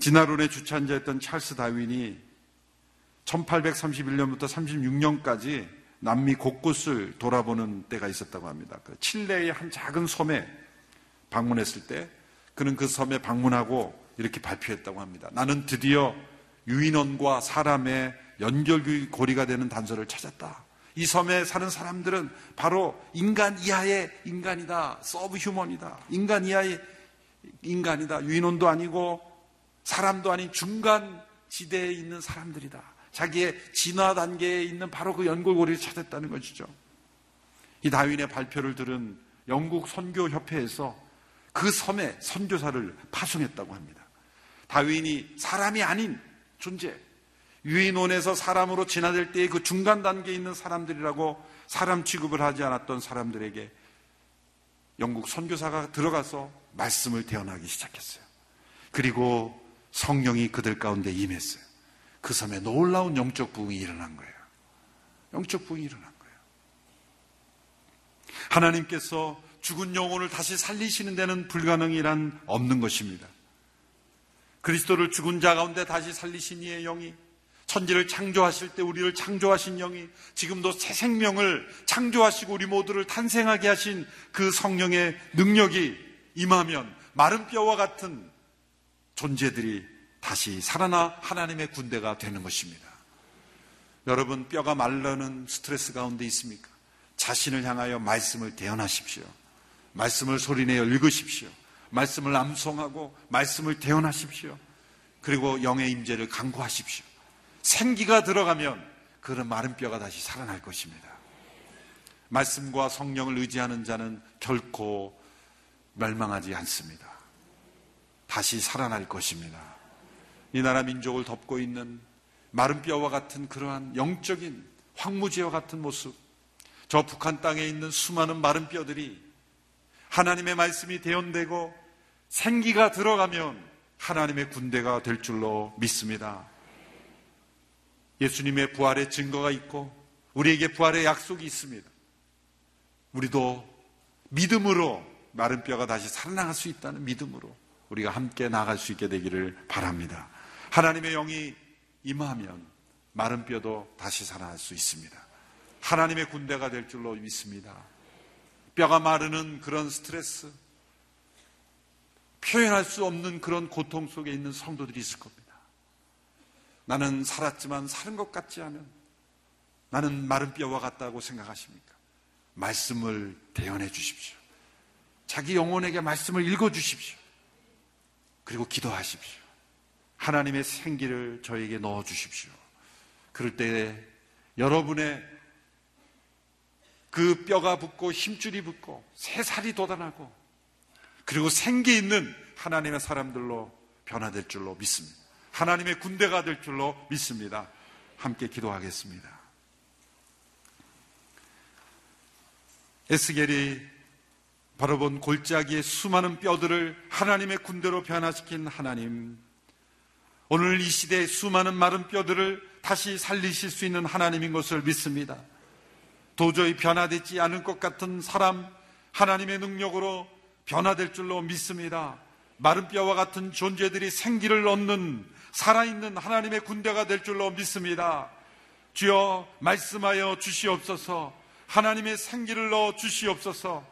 진화론의 주찬자였던 찰스 다윈이 1831년부터 36년까지 남미 곳곳을 돌아보는 때가 있었다고 합니다. 그 칠레의 한 작은 섬에 방문했을 때 그는 그 섬에 방문하고 이렇게 발표했다고 합니다. 나는 드디어 유인원과 사람의 연결고리가 되는 단서를 찾았다. 이 섬에 사는 사람들은 바로 인간 이하의 인간이다. subhuman이다. 인간 이하의 인간이다. 유인원도 아니고 사람도 아닌 중간 지대에 있는 사람들이다. 자기의 진화 단계에 있는 바로 그 연골고리를 찾았다는 것이죠. 이 다윈의 발표를 들은 영국 선교협회에서 그 섬에 선교사를 파송했다고 합니다. 다윈이 사람이 아닌 존재, 유인원에서 사람으로 진화될 때의 그 중간 단계에 있는 사람들이라고 사람 취급을 하지 않았던 사람들에게 영국 선교사가 들어가서 말씀을 대언하기 시작했어요. 그리고 성령이 그들 가운데 임했어요. 그 섬에 놀라운 영적 부흥이 일어난 거예요. 영적 부흥이 일어난 거예요. 하나님께서 죽은 영혼을 다시 살리시는 데는 불가능이란 없는 것입니다. 그리스도를 죽은 자 가운데 다시 살리신 이의 영이 천지를 창조하실 때 우리를 창조하신 영이 지금도 새 생명을 창조하시고 우리 모두를 탄생하게 하신 그 성령의 능력이 임하면 마른 뼈와 같은 존재들이 다시 살아나 하나님의 군대가 되는 것입니다. 여러분 뼈가 말르는 스트레스 가운데 있습니까? 자신을 향하여 말씀을 대언하십시오. 말씀을 소리내어 읽으십시오. 말씀을 암송하고 말씀을 대언하십시오. 그리고 영의 임재를 강구하십시오. 생기가 들어가면 그런 마른 뼈가 다시 살아날 것입니다. 말씀과 성령을 의지하는 자는 결코 멸망하지 않습니다. 다시 살아날 것입니다. 이 나라 민족을 덮고 있는 마른 뼈와 같은 그러한 영적인 황무지와 같은 모습, 저 북한 땅에 있는 수많은 마른 뼈들이 하나님의 말씀이 대언되고 생기가 들어가면 하나님의 군대가 될 줄로 믿습니다. 예수님의 부활의 증거가 있고 우리에게 부활의 약속이 있습니다. 우리도 믿음으로 마른 뼈가 다시 살아나갈 수 있다는 믿음으로 우리가 함께 나갈 수 있게 되기를 바랍니다. 하나님의 영이 임하면 마른 뼈도 다시 살아날 수 있습니다. 하나님의 군대가 될 줄로 믿습니다. 뼈가 마르는 그런 스트레스, 표현할 수 없는 그런 고통 속에 있는 성도들이 있을 겁니다. 나는 살았지만 사는 것 같지 않은 나는 마른 뼈와 같다고 생각하십니까? 말씀을 대연해 주십시오. 자기 영혼에게 말씀을 읽어 주십시오. 그리고 기도하십시오. 하나님의 생기를 저에게 넣어 주십시오. 그럴 때 여러분의 그 뼈가 붙고 힘줄이 붙고 새살이 돋아나고 그리고 생기 있는 하나님의 사람들로 변화될 줄로 믿습니다. 하나님의 군대가 될 줄로 믿습니다. 함께 기도하겠습니다. 에스겔이 바라본 골짜기의 수많은 뼈들을 하나님의 군대로 변화시킨 하나님. 오늘 이 시대의 수많은 마른 뼈들을 다시 살리실 수 있는 하나님인 것을 믿습니다. 도저히 변화되지 않을 것 같은 사람, 하나님의 능력으로 변화될 줄로 믿습니다. 마른 뼈와 같은 존재들이 생기를 얻는 살아있는 하나님의 군대가 될 줄로 믿습니다. 주여 말씀하여 주시옵소서 하나님의 생기를 넣어 주시옵소서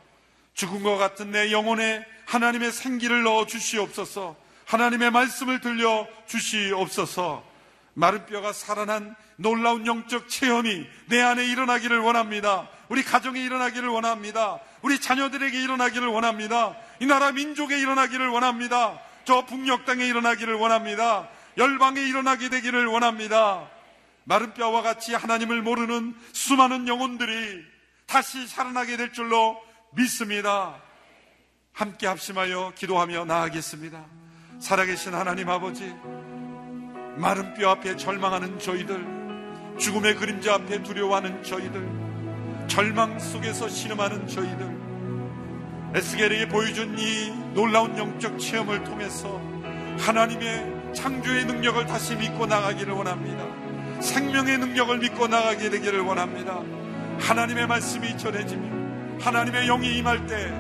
죽은 것 같은 내 영혼에 하나님의 생기를 넣어 주시옵소서 하나님의 말씀을 들려 주시옵소서 마른 뼈가 살아난 놀라운 영적 체험이 내 안에 일어나기를 원합니다. 우리 가정에 일어나기를 원합니다. 우리 자녀들에게 일어나기를 원합니다. 이 나라 민족에 일어나기를 원합니다. 저 북녘 땅에 일어나기를 원합니다. 열방에 일어나게 되기를 원합니다. 마른 뼈와 같이 하나님을 모르는 수많은 영혼들이 다시 살아나게 될 줄로 믿습니다. 함께 합심하여 기도하며 나아가겠습니다. 살아계신 하나님 아버지, 마른 뼈 앞에 절망하는 저희들, 죽음의 그림자 앞에 두려워하는 저희들, 절망 속에서 신음하는 저희들, 에스겔에게 보여준 이 놀라운 영적 체험을 통해서 하나님의 창조의 능력을 다시 믿고 나가기를 원합니다. 생명의 능력을 믿고 나가게 되기를 원합니다. 하나님의 말씀이 전해지며 하나님의 영이 임할 때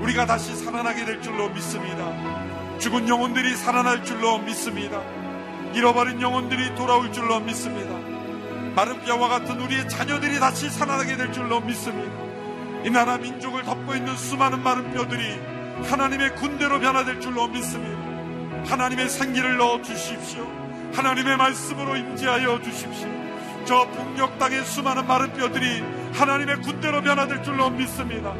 우리가 다시 살아나게 될 줄로 믿습니다. 죽은 영혼들이 살아날 줄로 믿습니다. 잃어버린 영혼들이 돌아올 줄로 믿습니다. 마른 뼈와 같은 우리의 자녀들이 다시 살아나게 될 줄로 믿습니다. 이 나라 민족을 덮고 있는 수많은 마른 뼈들이 하나님의 군대로 변화될 줄로 믿습니다. 하나님의 생기를 넣어 주십시오. 하나님의 말씀으로 임재하여 주십시오. 저 북녘 땅의 수많은 마른 뼈들이 하나님의 군대로 변화될 줄로 믿습니다.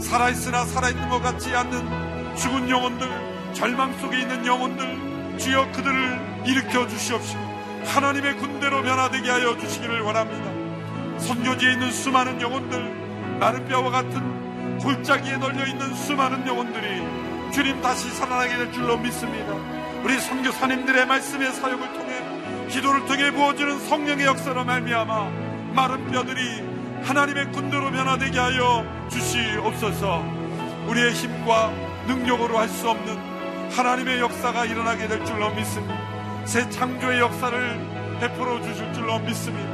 살아있으나 살아있는 것 같지 않는 죽은 영혼들, 절망 속에 있는 영혼들, 주여 그들을 일으켜 주시옵시고 하나님의 군대로 변화되게 하여 주시기를 원합니다. 선교지에 있는 수많은 영혼들, 마른 뼈와 같은 골짜기에 널려 있는 수많은 영혼들이 주님 다시 살아나게 될 줄로 믿습니다. 우리 선교사님들의 말씀의 사역을 통해 기도를 통해 부어지는 성령의 역사로 말미암아 마른 뼈들이 하나님의 군대로 변화되게 하여 주시옵소서. 우리의 힘과 능력으로 할 수 없는 하나님의 역사가 일어나게 될 줄로 믿습니다. 새 창조의 역사를 베풀어 주실 줄로 믿습니다.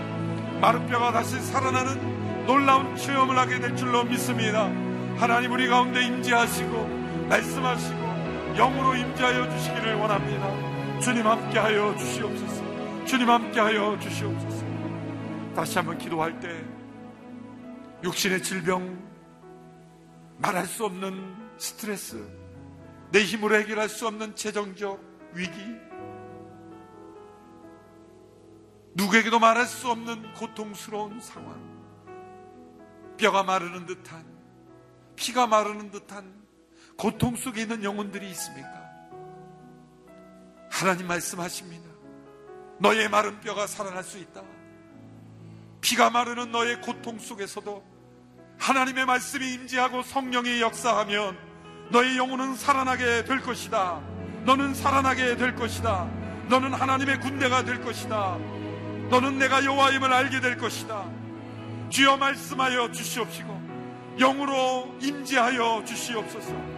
마른 뼈가 다시 살아나는 놀라운 체험을 하게 될 줄로 믿습니다. 하나님 우리 가운데 임재하시고 말씀하시고 영으로 임재하여 주시기를 원합니다. 주님 함께하여 주시옵소서. 주님 함께하여 주시옵소서. 다시 한번 기도할 때 육신의 질병, 말할 수 없는 스트레스, 내 힘으로 해결할 수 없는 재정적 위기, 누구에게도 말할 수 없는 고통스러운 상황, 뼈가 마르는 듯한, 피가 마르는 듯한 고통 속에 있는 영혼들이 있습니까? 하나님 말씀하십니다. 너의 마른 뼈가 살아날 수 있다. 피가 마르는 너의 고통 속에서도 하나님의 말씀이 임재하고 성령이 역사하면 너의 영혼은 살아나게 될 것이다. 너는 살아나게 될 것이다. 너는 하나님의 군대가 될 것이다. 너는 내가 여호와임을 알게 될 것이다. 주여 말씀하여 주시옵시고 영으로 임재하여 주시옵소서.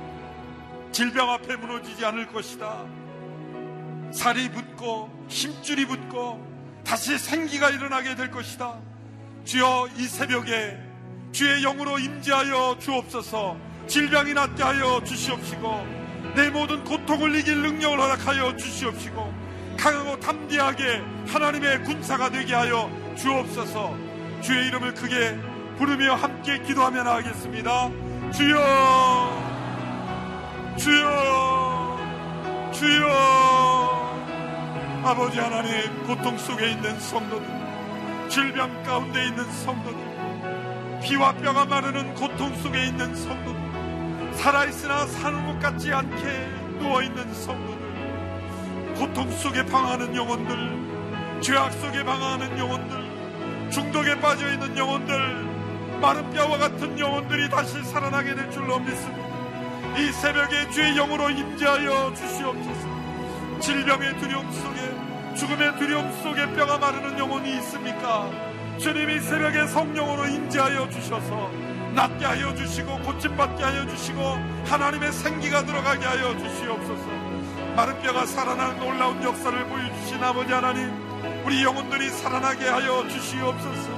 질병 앞에 무너지지 않을 것이다. 살이 붙고 힘줄이 붙고 다시 생기가 일어나게 될 것이다. 주여 이 새벽에 주의 영으로 임재하여 주옵소서. 질병이 낫게 하여 주시옵시고 내 모든 고통을 이길 능력을 허락하여 주시옵시고 강하고 담대하게 하나님의 군사가 되게 하여 주옵소서. 주의 이름을 크게 부르며 함께 기도하며 나가겠습니다. 주여, 주여, 주여. 아버지 하나님 고통 속에 있는 성도들, 질병 가운데 있는 성도들, 피와 뼈가 마르는 고통 속에 있는 성도들, 살아있으나 사는 것 같지 않게 누워있는 성도들, 고통 속에 방황하는 영혼들, 죄악 속에 방황하는 영혼들, 중독에 빠져있는 영혼들, 마른 뼈와 같은 영혼들이 다시 살아나게 될 줄로 믿습니다. 이 새벽에 주의 영으로 임재하여 주시옵소서. 질병의 두려움 속에 죽음의 두려움 속에 뼈가 마르는 영혼이 있습니까? 주님이 새벽에 성령으로 임재하여 주셔서 낫게 하여 주시고 고침받게 하여 주시고 하나님의 생기가 들어가게 하여 주시옵소서. 마른 뼈가 살아나는 놀라운 역사를 보여주신 아버지 하나님, 우리 영혼들이 살아나게 하여 주시옵소서.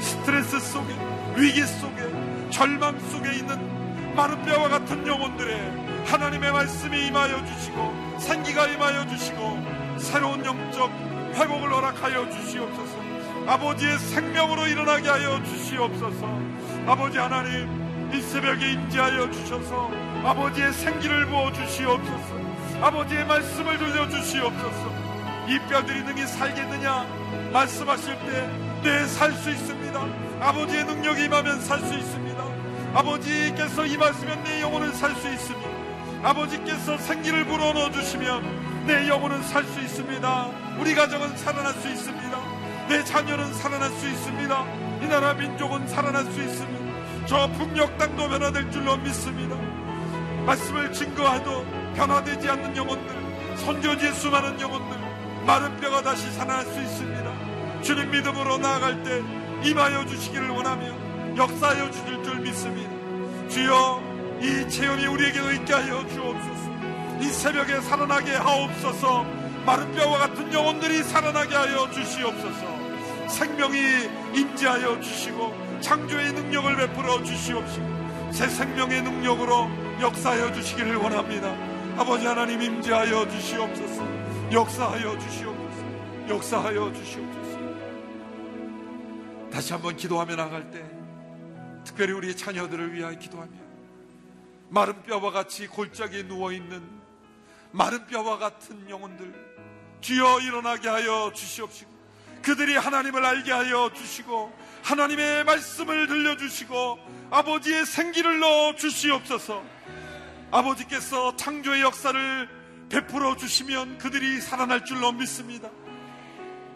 스트레스 속에 위기 속에 절망 속에 있는 마른 뼈와 같은 영혼들의 하나님의 말씀이 임하여 주시고 생기가 임하여 주시고 새로운 영적 회복을 허락하여 주시옵소서. 아버지의 생명으로 일어나게 하여 주시옵소서. 아버지 하나님 이 새벽에 임재하여 주셔서 아버지의 생기를 부어 주시옵소서. 아버지의 말씀을 들려 주시옵소서. 이 뼈들이 능히 살겠느냐? 말씀하실 때네살수 있습니다. 아버지의 능력이 임하면 살 수 있습니다 아버지께서 임하시면 내 영혼은 살 수 있습니다 아버지께서 생기를 불어넣어 주시면 내 영혼은 살 수 있습니다. 우리 가정은 살아날 수 있습니다. 내 자녀는 살아날 수 있습니다. 이 나라 민족은 살아날 수 있습니다. 저 북녘 땅도 변화될 줄로 믿습니다. 말씀을 증거하도 변화되지 않는 영혼들, 선교지의 수많은 영혼들, 마른 뼈가 다시 살아날 수 있습니다. 주님 믿음으로 나아갈 때 임하여 주시기를 원하며 역사하여 주실 줄 믿습니다. 주여 이 체험이 우리에게도 있게 하여 주옵소서. 이 새벽에 살아나게 하옵소서. 마른 뼈와 같은 영혼들이 살아나게 하여 주시옵소서. 생명이 임재하여 주시고 창조의 능력을 베풀어 주시옵시고 새 생명의 능력으로 역사하여 주시기를 원합니다. 아버지 하나님 임재하여 주시옵소서. 역사하여 주시옵소서. 역사하여 주시옵소서. 다시 한번 기도하며 나갈 때 특별히 우리 자녀들을 위하여 기도하며 마른 뼈와 같이 골짜기에 누워있는 마른 뼈와 같은 영혼들 주여 일어나게 하여 주시옵시고 그들이 하나님을 알게 하여 주시고 하나님의 말씀을 들려주시고 아버지의 생기를 넣어 주시옵소서. 아버지께서 창조의 역사를 베풀어 주시면 그들이 살아날 줄로 믿습니다.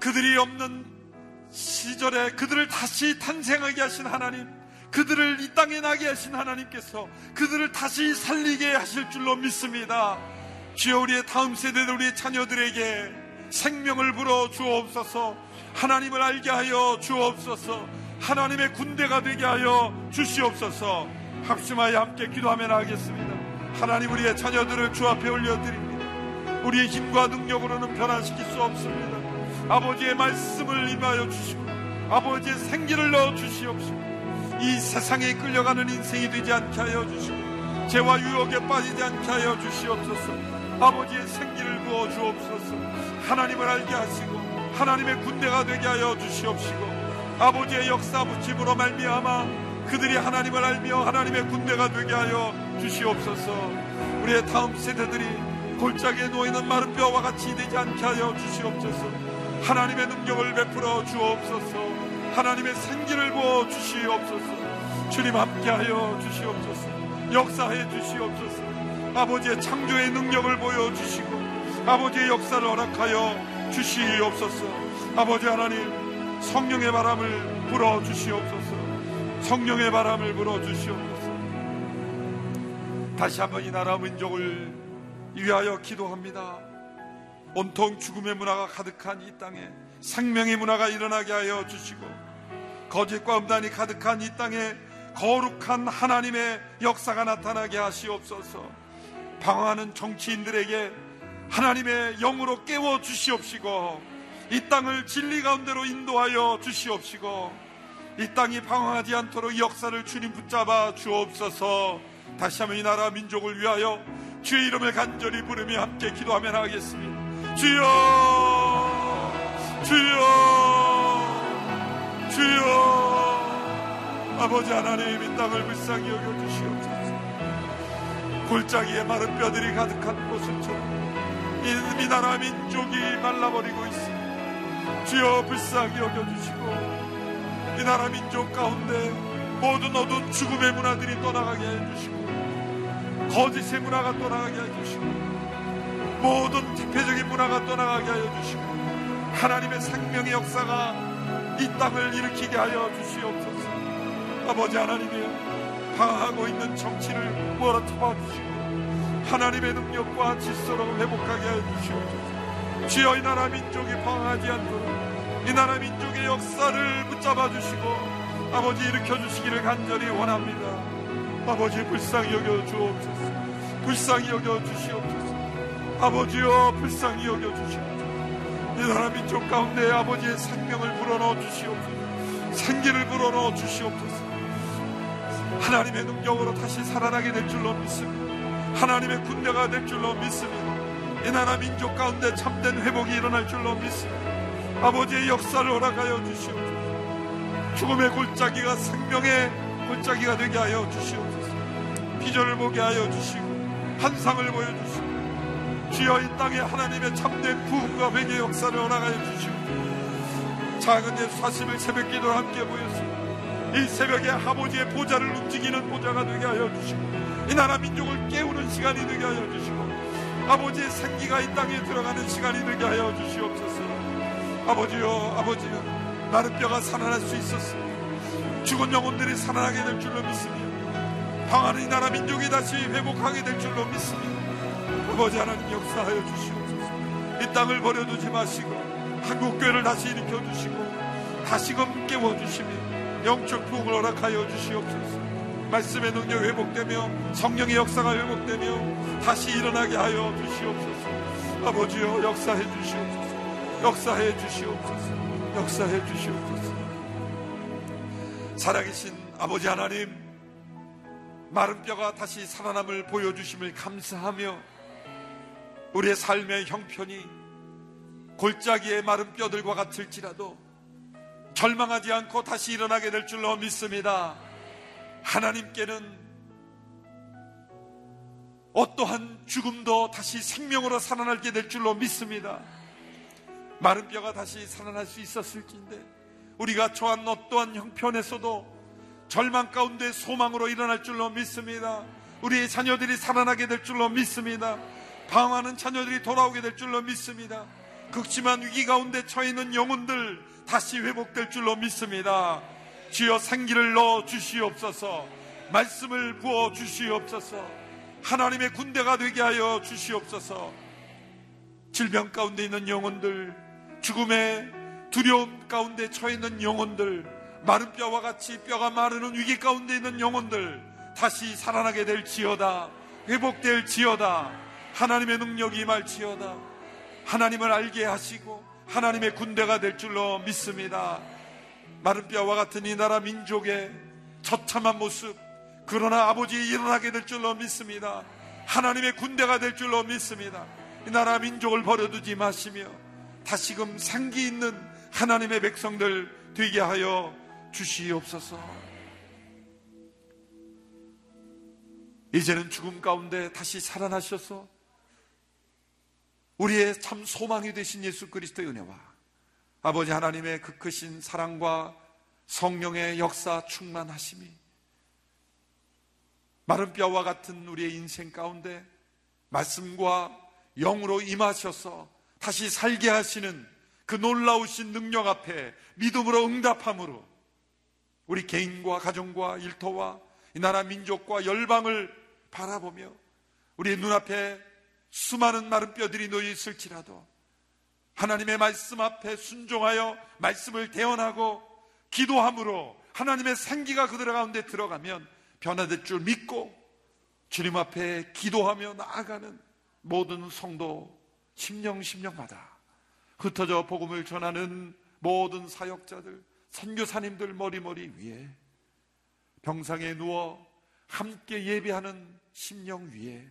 그들이 없는 시절에 그들을 다시 탄생하게 하신 하나님 그들을 이 땅에 나게 하신 하나님께서 그들을 다시 살리게 하실 줄로 믿습니다. 주여 우리의 다음 세대들 우리의 자녀들에게 생명을 불어 주옵소서. 하나님을 알게 하여 주옵소서. 하나님의 군대가 되게 하여 주시옵소서. 합심하여 함께 기도하며 나가겠습니다. 하나님 우리의 자녀들을 주 앞에 올려드립니다. 우리의 힘과 능력으로는 변화시킬 수 없습니다. 아버지의 말씀을 임하여 주시고 아버지의 생기를 넣어 주시옵시고 이 세상에 끌려가는 인생이 되지 않게 하여 주시고 죄와 유혹에 빠지지 않게 하여 주시옵소서. 아버지의 생기를 부어 주옵소서. 하나님을 알게 하시고 하나님의 군대가 되게 하여 주시옵시고 아버지의 역사 붙임으로 말미암아 그들이 하나님을 알며 하나님의 군대가 되게 하여 주시옵소서. 우리의 다음 세대들이 골짜기에 놓이는 마른 뼈와 같이 되지 않게 하여 주시옵소서. 하나님의 능력을 베풀어 주옵소서. 하나님의 생기를 부어 주시옵소서 주님 함께하여 주시옵소서. 역사해 주시옵소서. 아버지의 창조의 능력을 보여주시고 아버지의 역사를 허락하여 주시옵소서. 아버지 하나님 성령의 바람을 불어 주시옵소서. 성령의 바람을 불어 주시옵소서. 다시 한번 이 나라 민족을 위하여 기도합니다. 온통 죽음의 문화가 가득한 이 땅에 생명의 문화가 일어나게 하여 주시고 거짓과 음란이 가득한 이 땅에 거룩한 하나님의 역사가 나타나게 하시옵소서. 방황하는 정치인들에게 하나님의 영으로 깨워 주시옵시고 이 땅을 진리 가운데로 인도하여 주시옵시고 이 땅이 방황하지 않도록 역사를 주님 붙잡아 주옵소서. 다시 한번 이 나라 민족을 위하여 주의 이름을 간절히 부르며 함께 기도하며 나가겠습니다. 주여 주여 주여 아버지 하나님 이 땅을 불쌍히 여겨 주시옵소서. 골짜기에 마른 뼈들이 가득한 곳을처럼 이, 이 나라 민족이 말라버리고 있습니다. 주여 불쌍히 여겨주시고 이 나라 민족 가운데 모든 어두운 죽음의 문화들이 떠나가게 해주시고 거짓의 문화가 떠나가게 해주시고 모든 대표적인 문화가 떠나가게 해주시고 하나님의 생명의 역사가 이 땅을 일으키게 하여 주시옵소서 아버지 하나님이여 방황하고 있는 정치를 몰아쳐봐 주시고 하나님의 능력과 질서로 회복하게 해 주시옵소서. 주여 이 나라 민족이 방황하지 않도록 이 나라 민족의 역사를 붙잡아 주시고 아버지 일으켜 주시기를 간절히 원합니다. 아버지 불쌍히 여겨 주옵소서. 불쌍히 여겨 주시옵소서. 아버지여 불쌍히 여겨 주시옵소서. 이 나라 민족 가운데 아버지의 생명을 불어넣어 주시옵소서. 생기를 불어넣어 주시옵소서 하나님의 능력으로 다시 살아나게 될 줄로 믿습니다. 하나님의 군대가 될 줄로 믿습니다. 이 나라 민족 가운데 참된 회복이 일어날 줄로 믿습니다. 아버지의 역사를 허락하여 주시옵소서. 죽음의 골짜기가 생명의 골짜기가 되게 하여 주시옵소서. 비전을 보게 하여 주시고 환상을 보여주시고 주여 이 땅에 하나님의 참된 부흥과 회개 역사를 허락하여 주시고 작은 예 사심을 새벽 기도를 함께 보였습니다 이 새벽에 아버지의 보좌를 움직이는 보좌가 되게 하여 주시고 이 나라 민족을 깨우는 시간이 되게 하여 주시고 아버지의 생기가 이 땅에 들어가는 시간이 되게 하여 주시옵소서. 아버지여 아버지여 마른 뼈가 살아날 수 있었습니다 죽은 영혼들이 살아나게 될 줄로 믿습니다. 방하는 이 나라 민족이 다시 회복하게 될 줄로 믿습니다. 아버지 하나님 역사하여 주시옵소서. 이 땅을 버려두지 마시고 한국교회를 다시 일으켜 주시고 다시금 깨워 주시며 영적 부흥을 허락하여 주시옵소서. 말씀의 능력 회복되며 성령의 역사가 회복되며 다시 일어나게 하여 주시옵소서. 아버지여 역사해 주시옵소서. 역사해 주시옵소서. 역사해 주시옵소서. 살아계신 아버지 하나님 마른 뼈가 다시 살아남을 보여주심을 감사하며 우리의 삶의 형편이 골짜기의 마른 뼈들과 같을지라도 절망하지 않고 다시 일어나게 될 줄로 믿습니다. 하나님께는 어떠한 죽음도 다시 생명으로 살아나게 될 줄로 믿습니다. 마른 뼈가 다시 살아날 수 있었을진데 우리가 처한 어떠한 형편에서도 절망 가운데 소망으로 일어날 줄로 믿습니다. 우리의 자녀들이 살아나게 될 줄로 믿습니다. 방황하는 자녀들이 돌아오게 될 줄로 믿습니다. 극심한 위기 가운데 처해 있는 영혼들 다시 회복될 줄로 믿습니다. 주여 생기를 넣어 주시옵소서. 말씀을 부어 주시옵소서. 하나님의 군대가 되게 하여 주시옵소서. 질병 가운데 있는 영혼들, 죽음의 두려움 가운데 처해 있는 영혼들, 마른 뼈와 같이 뼈가 마르는 위기 가운데 있는 영혼들, 다시 살아나게 될 지어다, 회복될 지어다, 하나님의 능력이 임할 지어다, 하나님을 알게 하시고, 하나님의 군대가 될 줄로 믿습니다. 마른 뼈와 같은 이 나라 민족의 처참한 모습, 그러나 아버지 일어나게 될 줄로 믿습니다. 하나님의 군대가 될 줄로 믿습니다. 이 나라 민족을 버려두지 마시며 다시금 생기 있는 하나님의 백성들 되게 하여 주시옵소서. 이제는 죽음 가운데 다시 살아나셔서 우리의 참 소망이 되신 예수 그리스도의 은혜와 아버지 하나님의 그 크신 사랑과 성령의 역사 충만하심이 마른 뼈와 같은 우리의 인생 가운데 말씀과 영으로 임하셔서 다시 살게 하시는 그 놀라우신 능력 앞에 믿음으로 응답함으로 우리 개인과 가정과 일터와 이 나라 민족과 열방을 바라보며 우리 눈앞에 수많은 마른 뼈들이 놓여 있을지라도 하나님의 말씀 앞에 순종하여 말씀을 대언하고 기도함으로 하나님의 생기가 그들 가운데 들어가면 변화될 줄 믿고 주님 앞에 기도하며 나아가는 모든 성도 심령 심령마다. 흩어져 복음을 전하는 모든 사역자들 선교사님들 머리머리 위에 병상에 누워 함께 예배하는 심령 위에